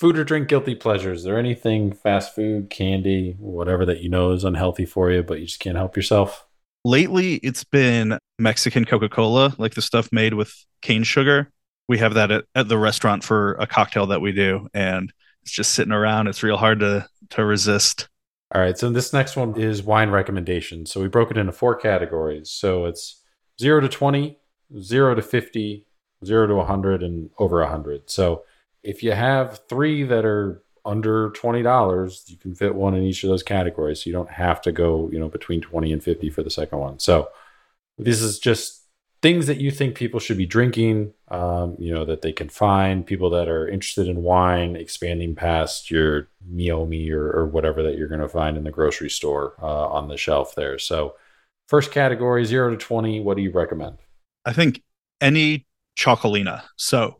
Food or drink guilty pleasures. Is there anything fast food, candy, whatever that you know is unhealthy for you, but you just can't help yourself? Lately, it's been Mexican Coca Cola, like the stuff made with cane sugar. We have that at, at the restaurant for a cocktail that we do, and it's just sitting around. It's real hard to to resist. All right, so this next one is wine recommendations. So we broke it into four categories. So it's zero to 20, zero to 50, zero to 100, and over 100. So if you have three that are under $20 you can fit one in each of those categories. So you don't have to go you know between 20 and 50 for the second one. So this is just things that you think people should be drinking um, you know that they can find people that are interested in wine expanding past your meiomi or, or whatever that you're going to find in the grocery store uh, on the shelf there. So first category 0 to 20 what do you recommend? I think any txakolina. So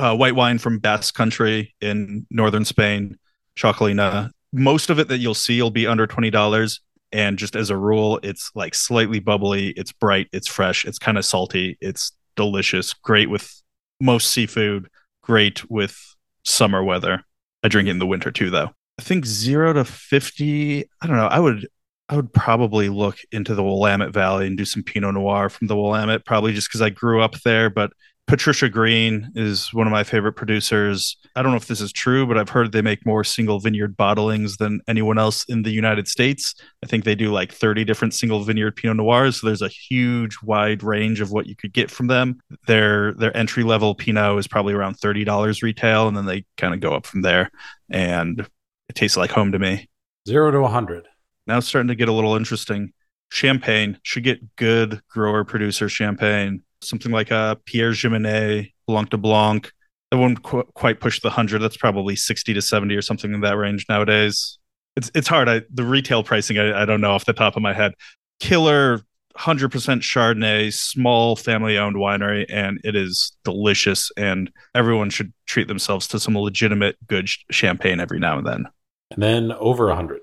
uh, white wine from Basque Country in northern Spain, Txakolina. Most of it that you'll see will be under twenty dollars. And just as a rule, it's like slightly bubbly, it's bright, it's fresh, it's kind of salty, it's delicious, great with most seafood, great with summer weather. I drink it in the winter too, though. I think zero to 50, I don't know. I would I would probably look into the Willamette Valley and do some Pinot Noir from the Willamette, probably just because I grew up there. But Patricia Green is one of my favorite producers. I don't know if this is true, but I've heard they make more single vineyard bottlings than anyone else in the United States. I think they do like 30 different single vineyard Pinot Noirs. So there's a huge wide range of what you could get from them. Their their entry level Pinot is probably around $30 retail, and then they kind of go up from there. And it tastes like home to me. Zero to 100. Now it's starting to get a little interesting. Champagne should get good grower producer champagne. Something like a Pierre Gimonnet, Blanc de Blanc. That won't qu- quite push the 100. That's probably 60 to 70 or something in that range nowadays. It's it's hard. I, the retail pricing, I, I don't know off the top of my head. Killer 100% Chardonnay, small family owned winery, and it is delicious. And everyone should treat themselves to some legitimate good sh- champagne every now and then. And then over a 100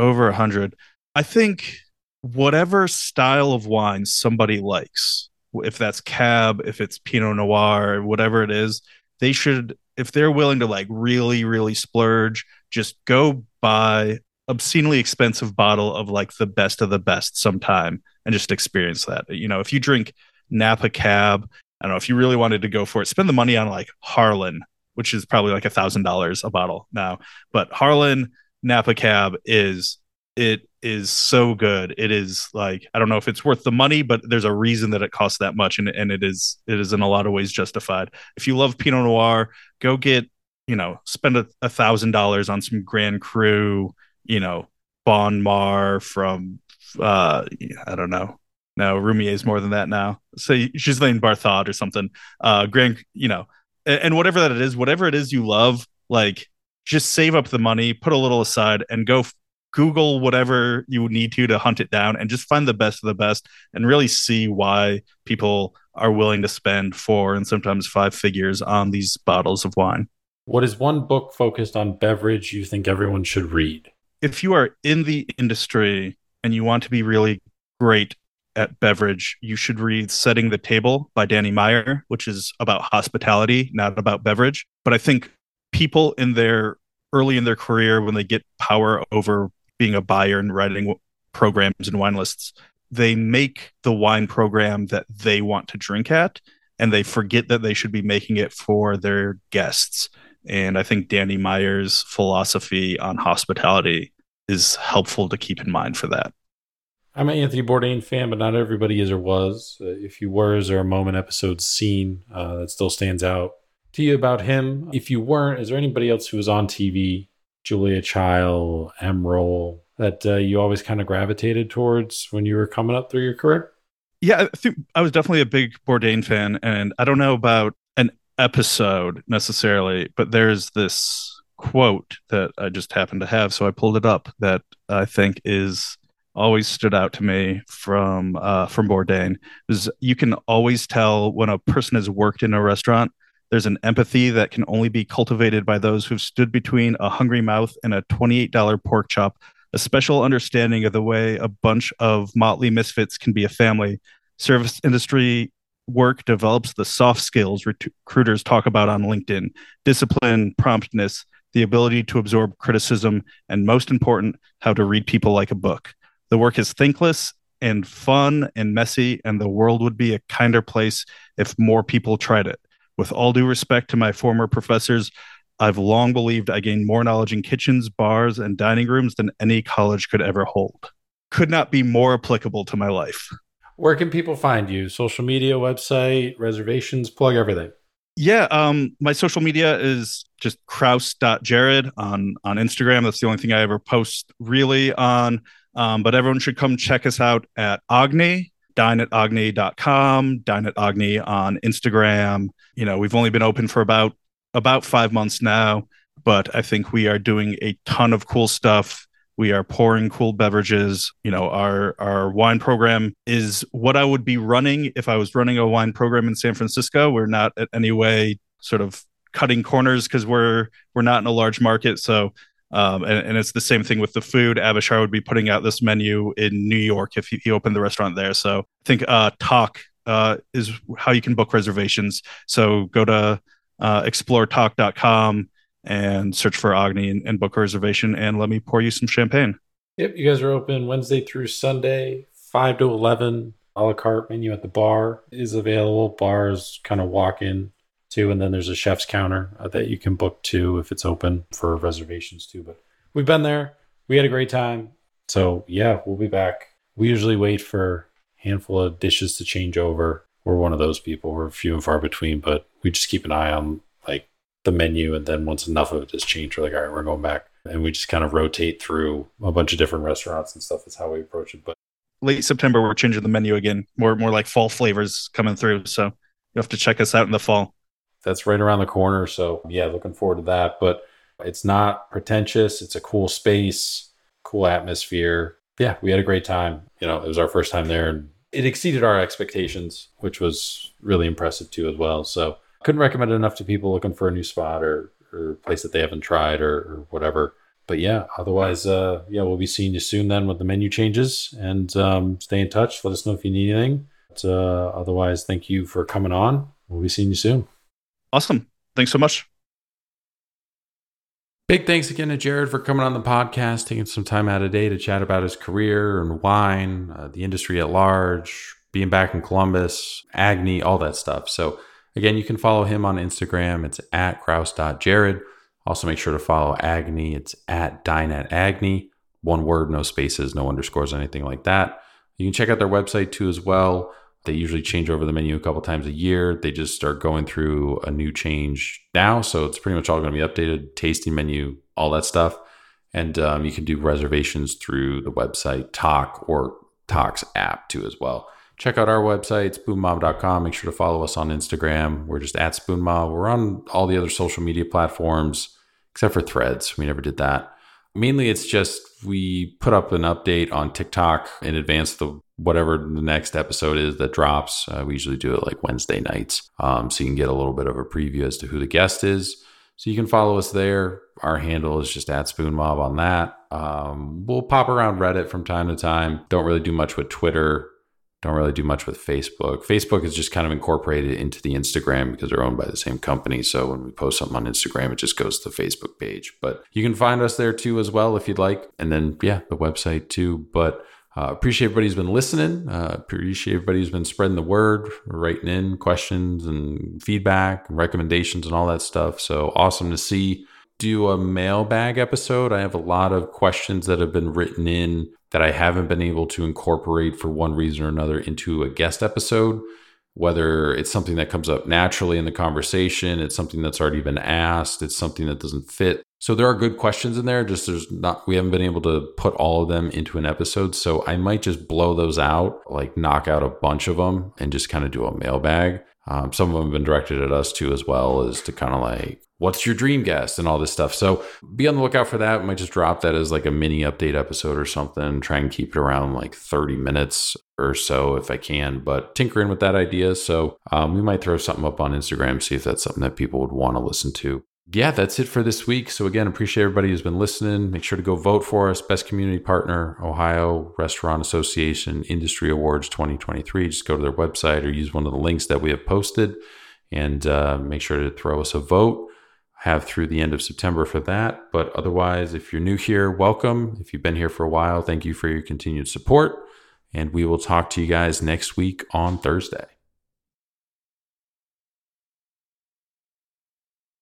over a hundred. I think whatever style of wine somebody likes, if that's cab, if it's Pinot Noir, whatever it is, they should, if they're willing to like really, really splurge, just go buy obscenely expensive bottle of like the best of the best sometime and just experience that. You know, if you drink Napa Cab, I don't know if you really wanted to go for it, spend the money on like Harlan, which is probably like a thousand dollars a bottle now. But Harlan Napa Cab is it is so good. It is like I don't know if it's worth the money, but there's a reason that it costs that much, and and it is it is in a lot of ways justified. If you love Pinot Noir, go get you know spend a thousand dollars on some Grand Cru, you know Bonnes-Mares from uh I don't know. No, Roumier is more than that now. Say Ghislaine Barthod or something. Uh Grand, you know, and, and whatever that it is, whatever it is you love, like just save up the money, put a little aside, and go Google whatever you need to to hunt it down, and just find the best of the best, and really see why people are willing to spend four and sometimes five figures on these bottles of wine. What is one book focused on beverage you think everyone should read? If you are in the industry and you want to be really great at beverage, you should read Setting the Table by Danny Meyer, which is about hospitality, not about beverage. But I think people in their early in their career when they get power over being a buyer and writing programs and wine lists they make the wine program that they want to drink at and they forget that they should be making it for their guests. And i think danny meyer's philosophy on hospitality is helpful to keep in mind for that. I'm an anthony bourdain fan but not everybody is or was. Uh, if you were is there a moment episode scene uh, that still stands out to you about him. If you weren't, is there anybody else who was on TV, Julia Child, Emeril, that uh, you always kind of gravitated towards when you were coming up through your career? Yeah, I think I was definitely a big Bourdain fan, and I don't know about an episode necessarily, but there's this quote that I just happened to have, so I pulled it up that I think is always stood out to me from uh, from Bourdain is you can always tell when a person has worked in a restaurant there's an empathy that can only be cultivated by those who've stood between a hungry mouth and a $28 pork chop, a special understanding of the way a bunch of motley misfits can be a family. Service industry work develops the soft skills recruiters talk about on LinkedIn discipline, promptness, the ability to absorb criticism, and most important, how to read people like a book. The work is thankless and fun and messy, and the world would be a kinder place if more people tried it. With all due respect to my former professors, I've long believed I gained more knowledge in kitchens, bars, and dining rooms than any college could ever hold. Could not be more applicable to my life. Where can people find you? Social media, website, reservations, plug everything. Yeah, um, my social media is just krauss.jared on on Instagram. That's the only thing I ever post really on. Um, but everyone should come check us out at Agni, dine at agni.com, dine at Agni on Instagram, you know we've only been open for about about five months now but i think we are doing a ton of cool stuff. We are pouring cool beverages. You know our our wine program is what i would be running if i was running a wine program in san francisco. We're not at any way sort of cutting corners because we're we're not in a large market. So Um, and, and, it's the same thing with the food. Avishar would be putting out this menu in New York if he, he opened the restaurant there. So I think uh, Tock uh, is how you can book reservations. So go to uh, exploretock.com and search for Agni and, and book a reservation. And let me pour you some champagne. Yep, you guys are open Wednesday through Sunday, 5 to 11. A la carte menu at the bar is available. Bars kind of walk in too, and then there's a chef's counter uh, that you can book too if it's open for reservations too. But we've been there. We had a great time. So yeah, we'll be back. We usually wait for a handful of dishes to change over. We're one of those people. We're few and far between, but we just keep an eye on like the menu, and then once enough of it has changed, we're like, all right, we're going back, and we just kind of rotate through a bunch of different restaurants and stuff. That's how we approach it. But late September, we're changing the menu again. More more like fall flavors coming through. So you have to check us out in the fall that's right around the corner. So yeah, looking forward to that. But it's not pretentious. It's a cool space, cool atmosphere. Yeah, we had a great time. You know, it was our first time there and it exceeded our expectations, which was really impressive too as well. So couldn't recommend it enough to people looking for a new spot or, or place that they haven't tried or, or whatever. But yeah, otherwise, uh, yeah, we'll be seeing you soon then with the menu changes and um, stay in touch. Let us know if you need anything. But, uh, otherwise, thank you for coming on. We'll be seeing you soon. Awesome. Thanks so much. Big thanks again to Jared for coming on the podcast, taking some time out of day to chat about his career and wine, uh, the industry at large, being back in Columbus, Agni, all that stuff. So, again, you can follow him on Instagram. It's at krauss.jared. Also, make sure to follow Agni. It's at dine at Agni. One word, no spaces, no underscores, anything like that. You can check out their website too as well. They usually change over the menu a couple times a year. They just start going through a new change now. So it's pretty much all going to be updated, tasting menu, all that stuff. And um, you can do reservations through the website, Tock or Tock's app too, as well. Check out our website, spoonmob.com. Make sure to follow us on Instagram. We're just at spoonmob. We're on all the other social media platforms, except for threads. We never did that. Mainly, it's just we put up an update on TikTok in advance of the whatever the next episode is that drops. Uh, we usually do it like Wednesday nights, um, so you can get a little bit of a preview as to who the guest is. So you can follow us there. Our handle is just at Spoon Mob on that. Um, we'll pop around Reddit from time to time. Don't really do much with Twitter. Don't really do much with Facebook. Facebook is just kind of incorporated into the Instagram because they're owned by the same company. So when we post something on Instagram, it just goes to the Facebook page. But you can find us there too as well if you'd like. And then, yeah, the website too. But uh, appreciate everybody who's been listening. Uh, appreciate everybody who's been spreading the word, writing in questions and feedback and recommendations and all that stuff. So awesome to see. Do a mailbag episode. I have a lot of questions that have been written in that I haven't been able to incorporate for one reason or another into a guest episode. Whether it's something that comes up naturally in the conversation, it's something that's already been asked, it's something that doesn't fit so there are good questions in there. Just there's not we haven't been able to put all of them into an episode. So I might just blow those out, like knock out a bunch of them, and just kind of do a mailbag. Um, some of them have been directed at us too, as well as to kind of like, what's your dream guest and all this stuff. So be on the lookout for that. We might just drop that as like a mini update episode or something. Try and keep it around like 30 minutes or so if I can, but tinkering with that idea. So um, we might throw something up on Instagram, see if that's something that people would want to listen to yeah, that's it for this week. So again, appreciate everybody who's been listening. Make sure to go vote for us. Best community partner, Ohio Restaurant Association Industry Awards 2023. Just go to their website or use one of the links that we have posted and uh, make sure to throw us a vote. Have through the end of September for that. But otherwise, if you're new here, welcome. If you've been here for a while, thank you for your continued support. And we will talk to you guys next week on Thursday.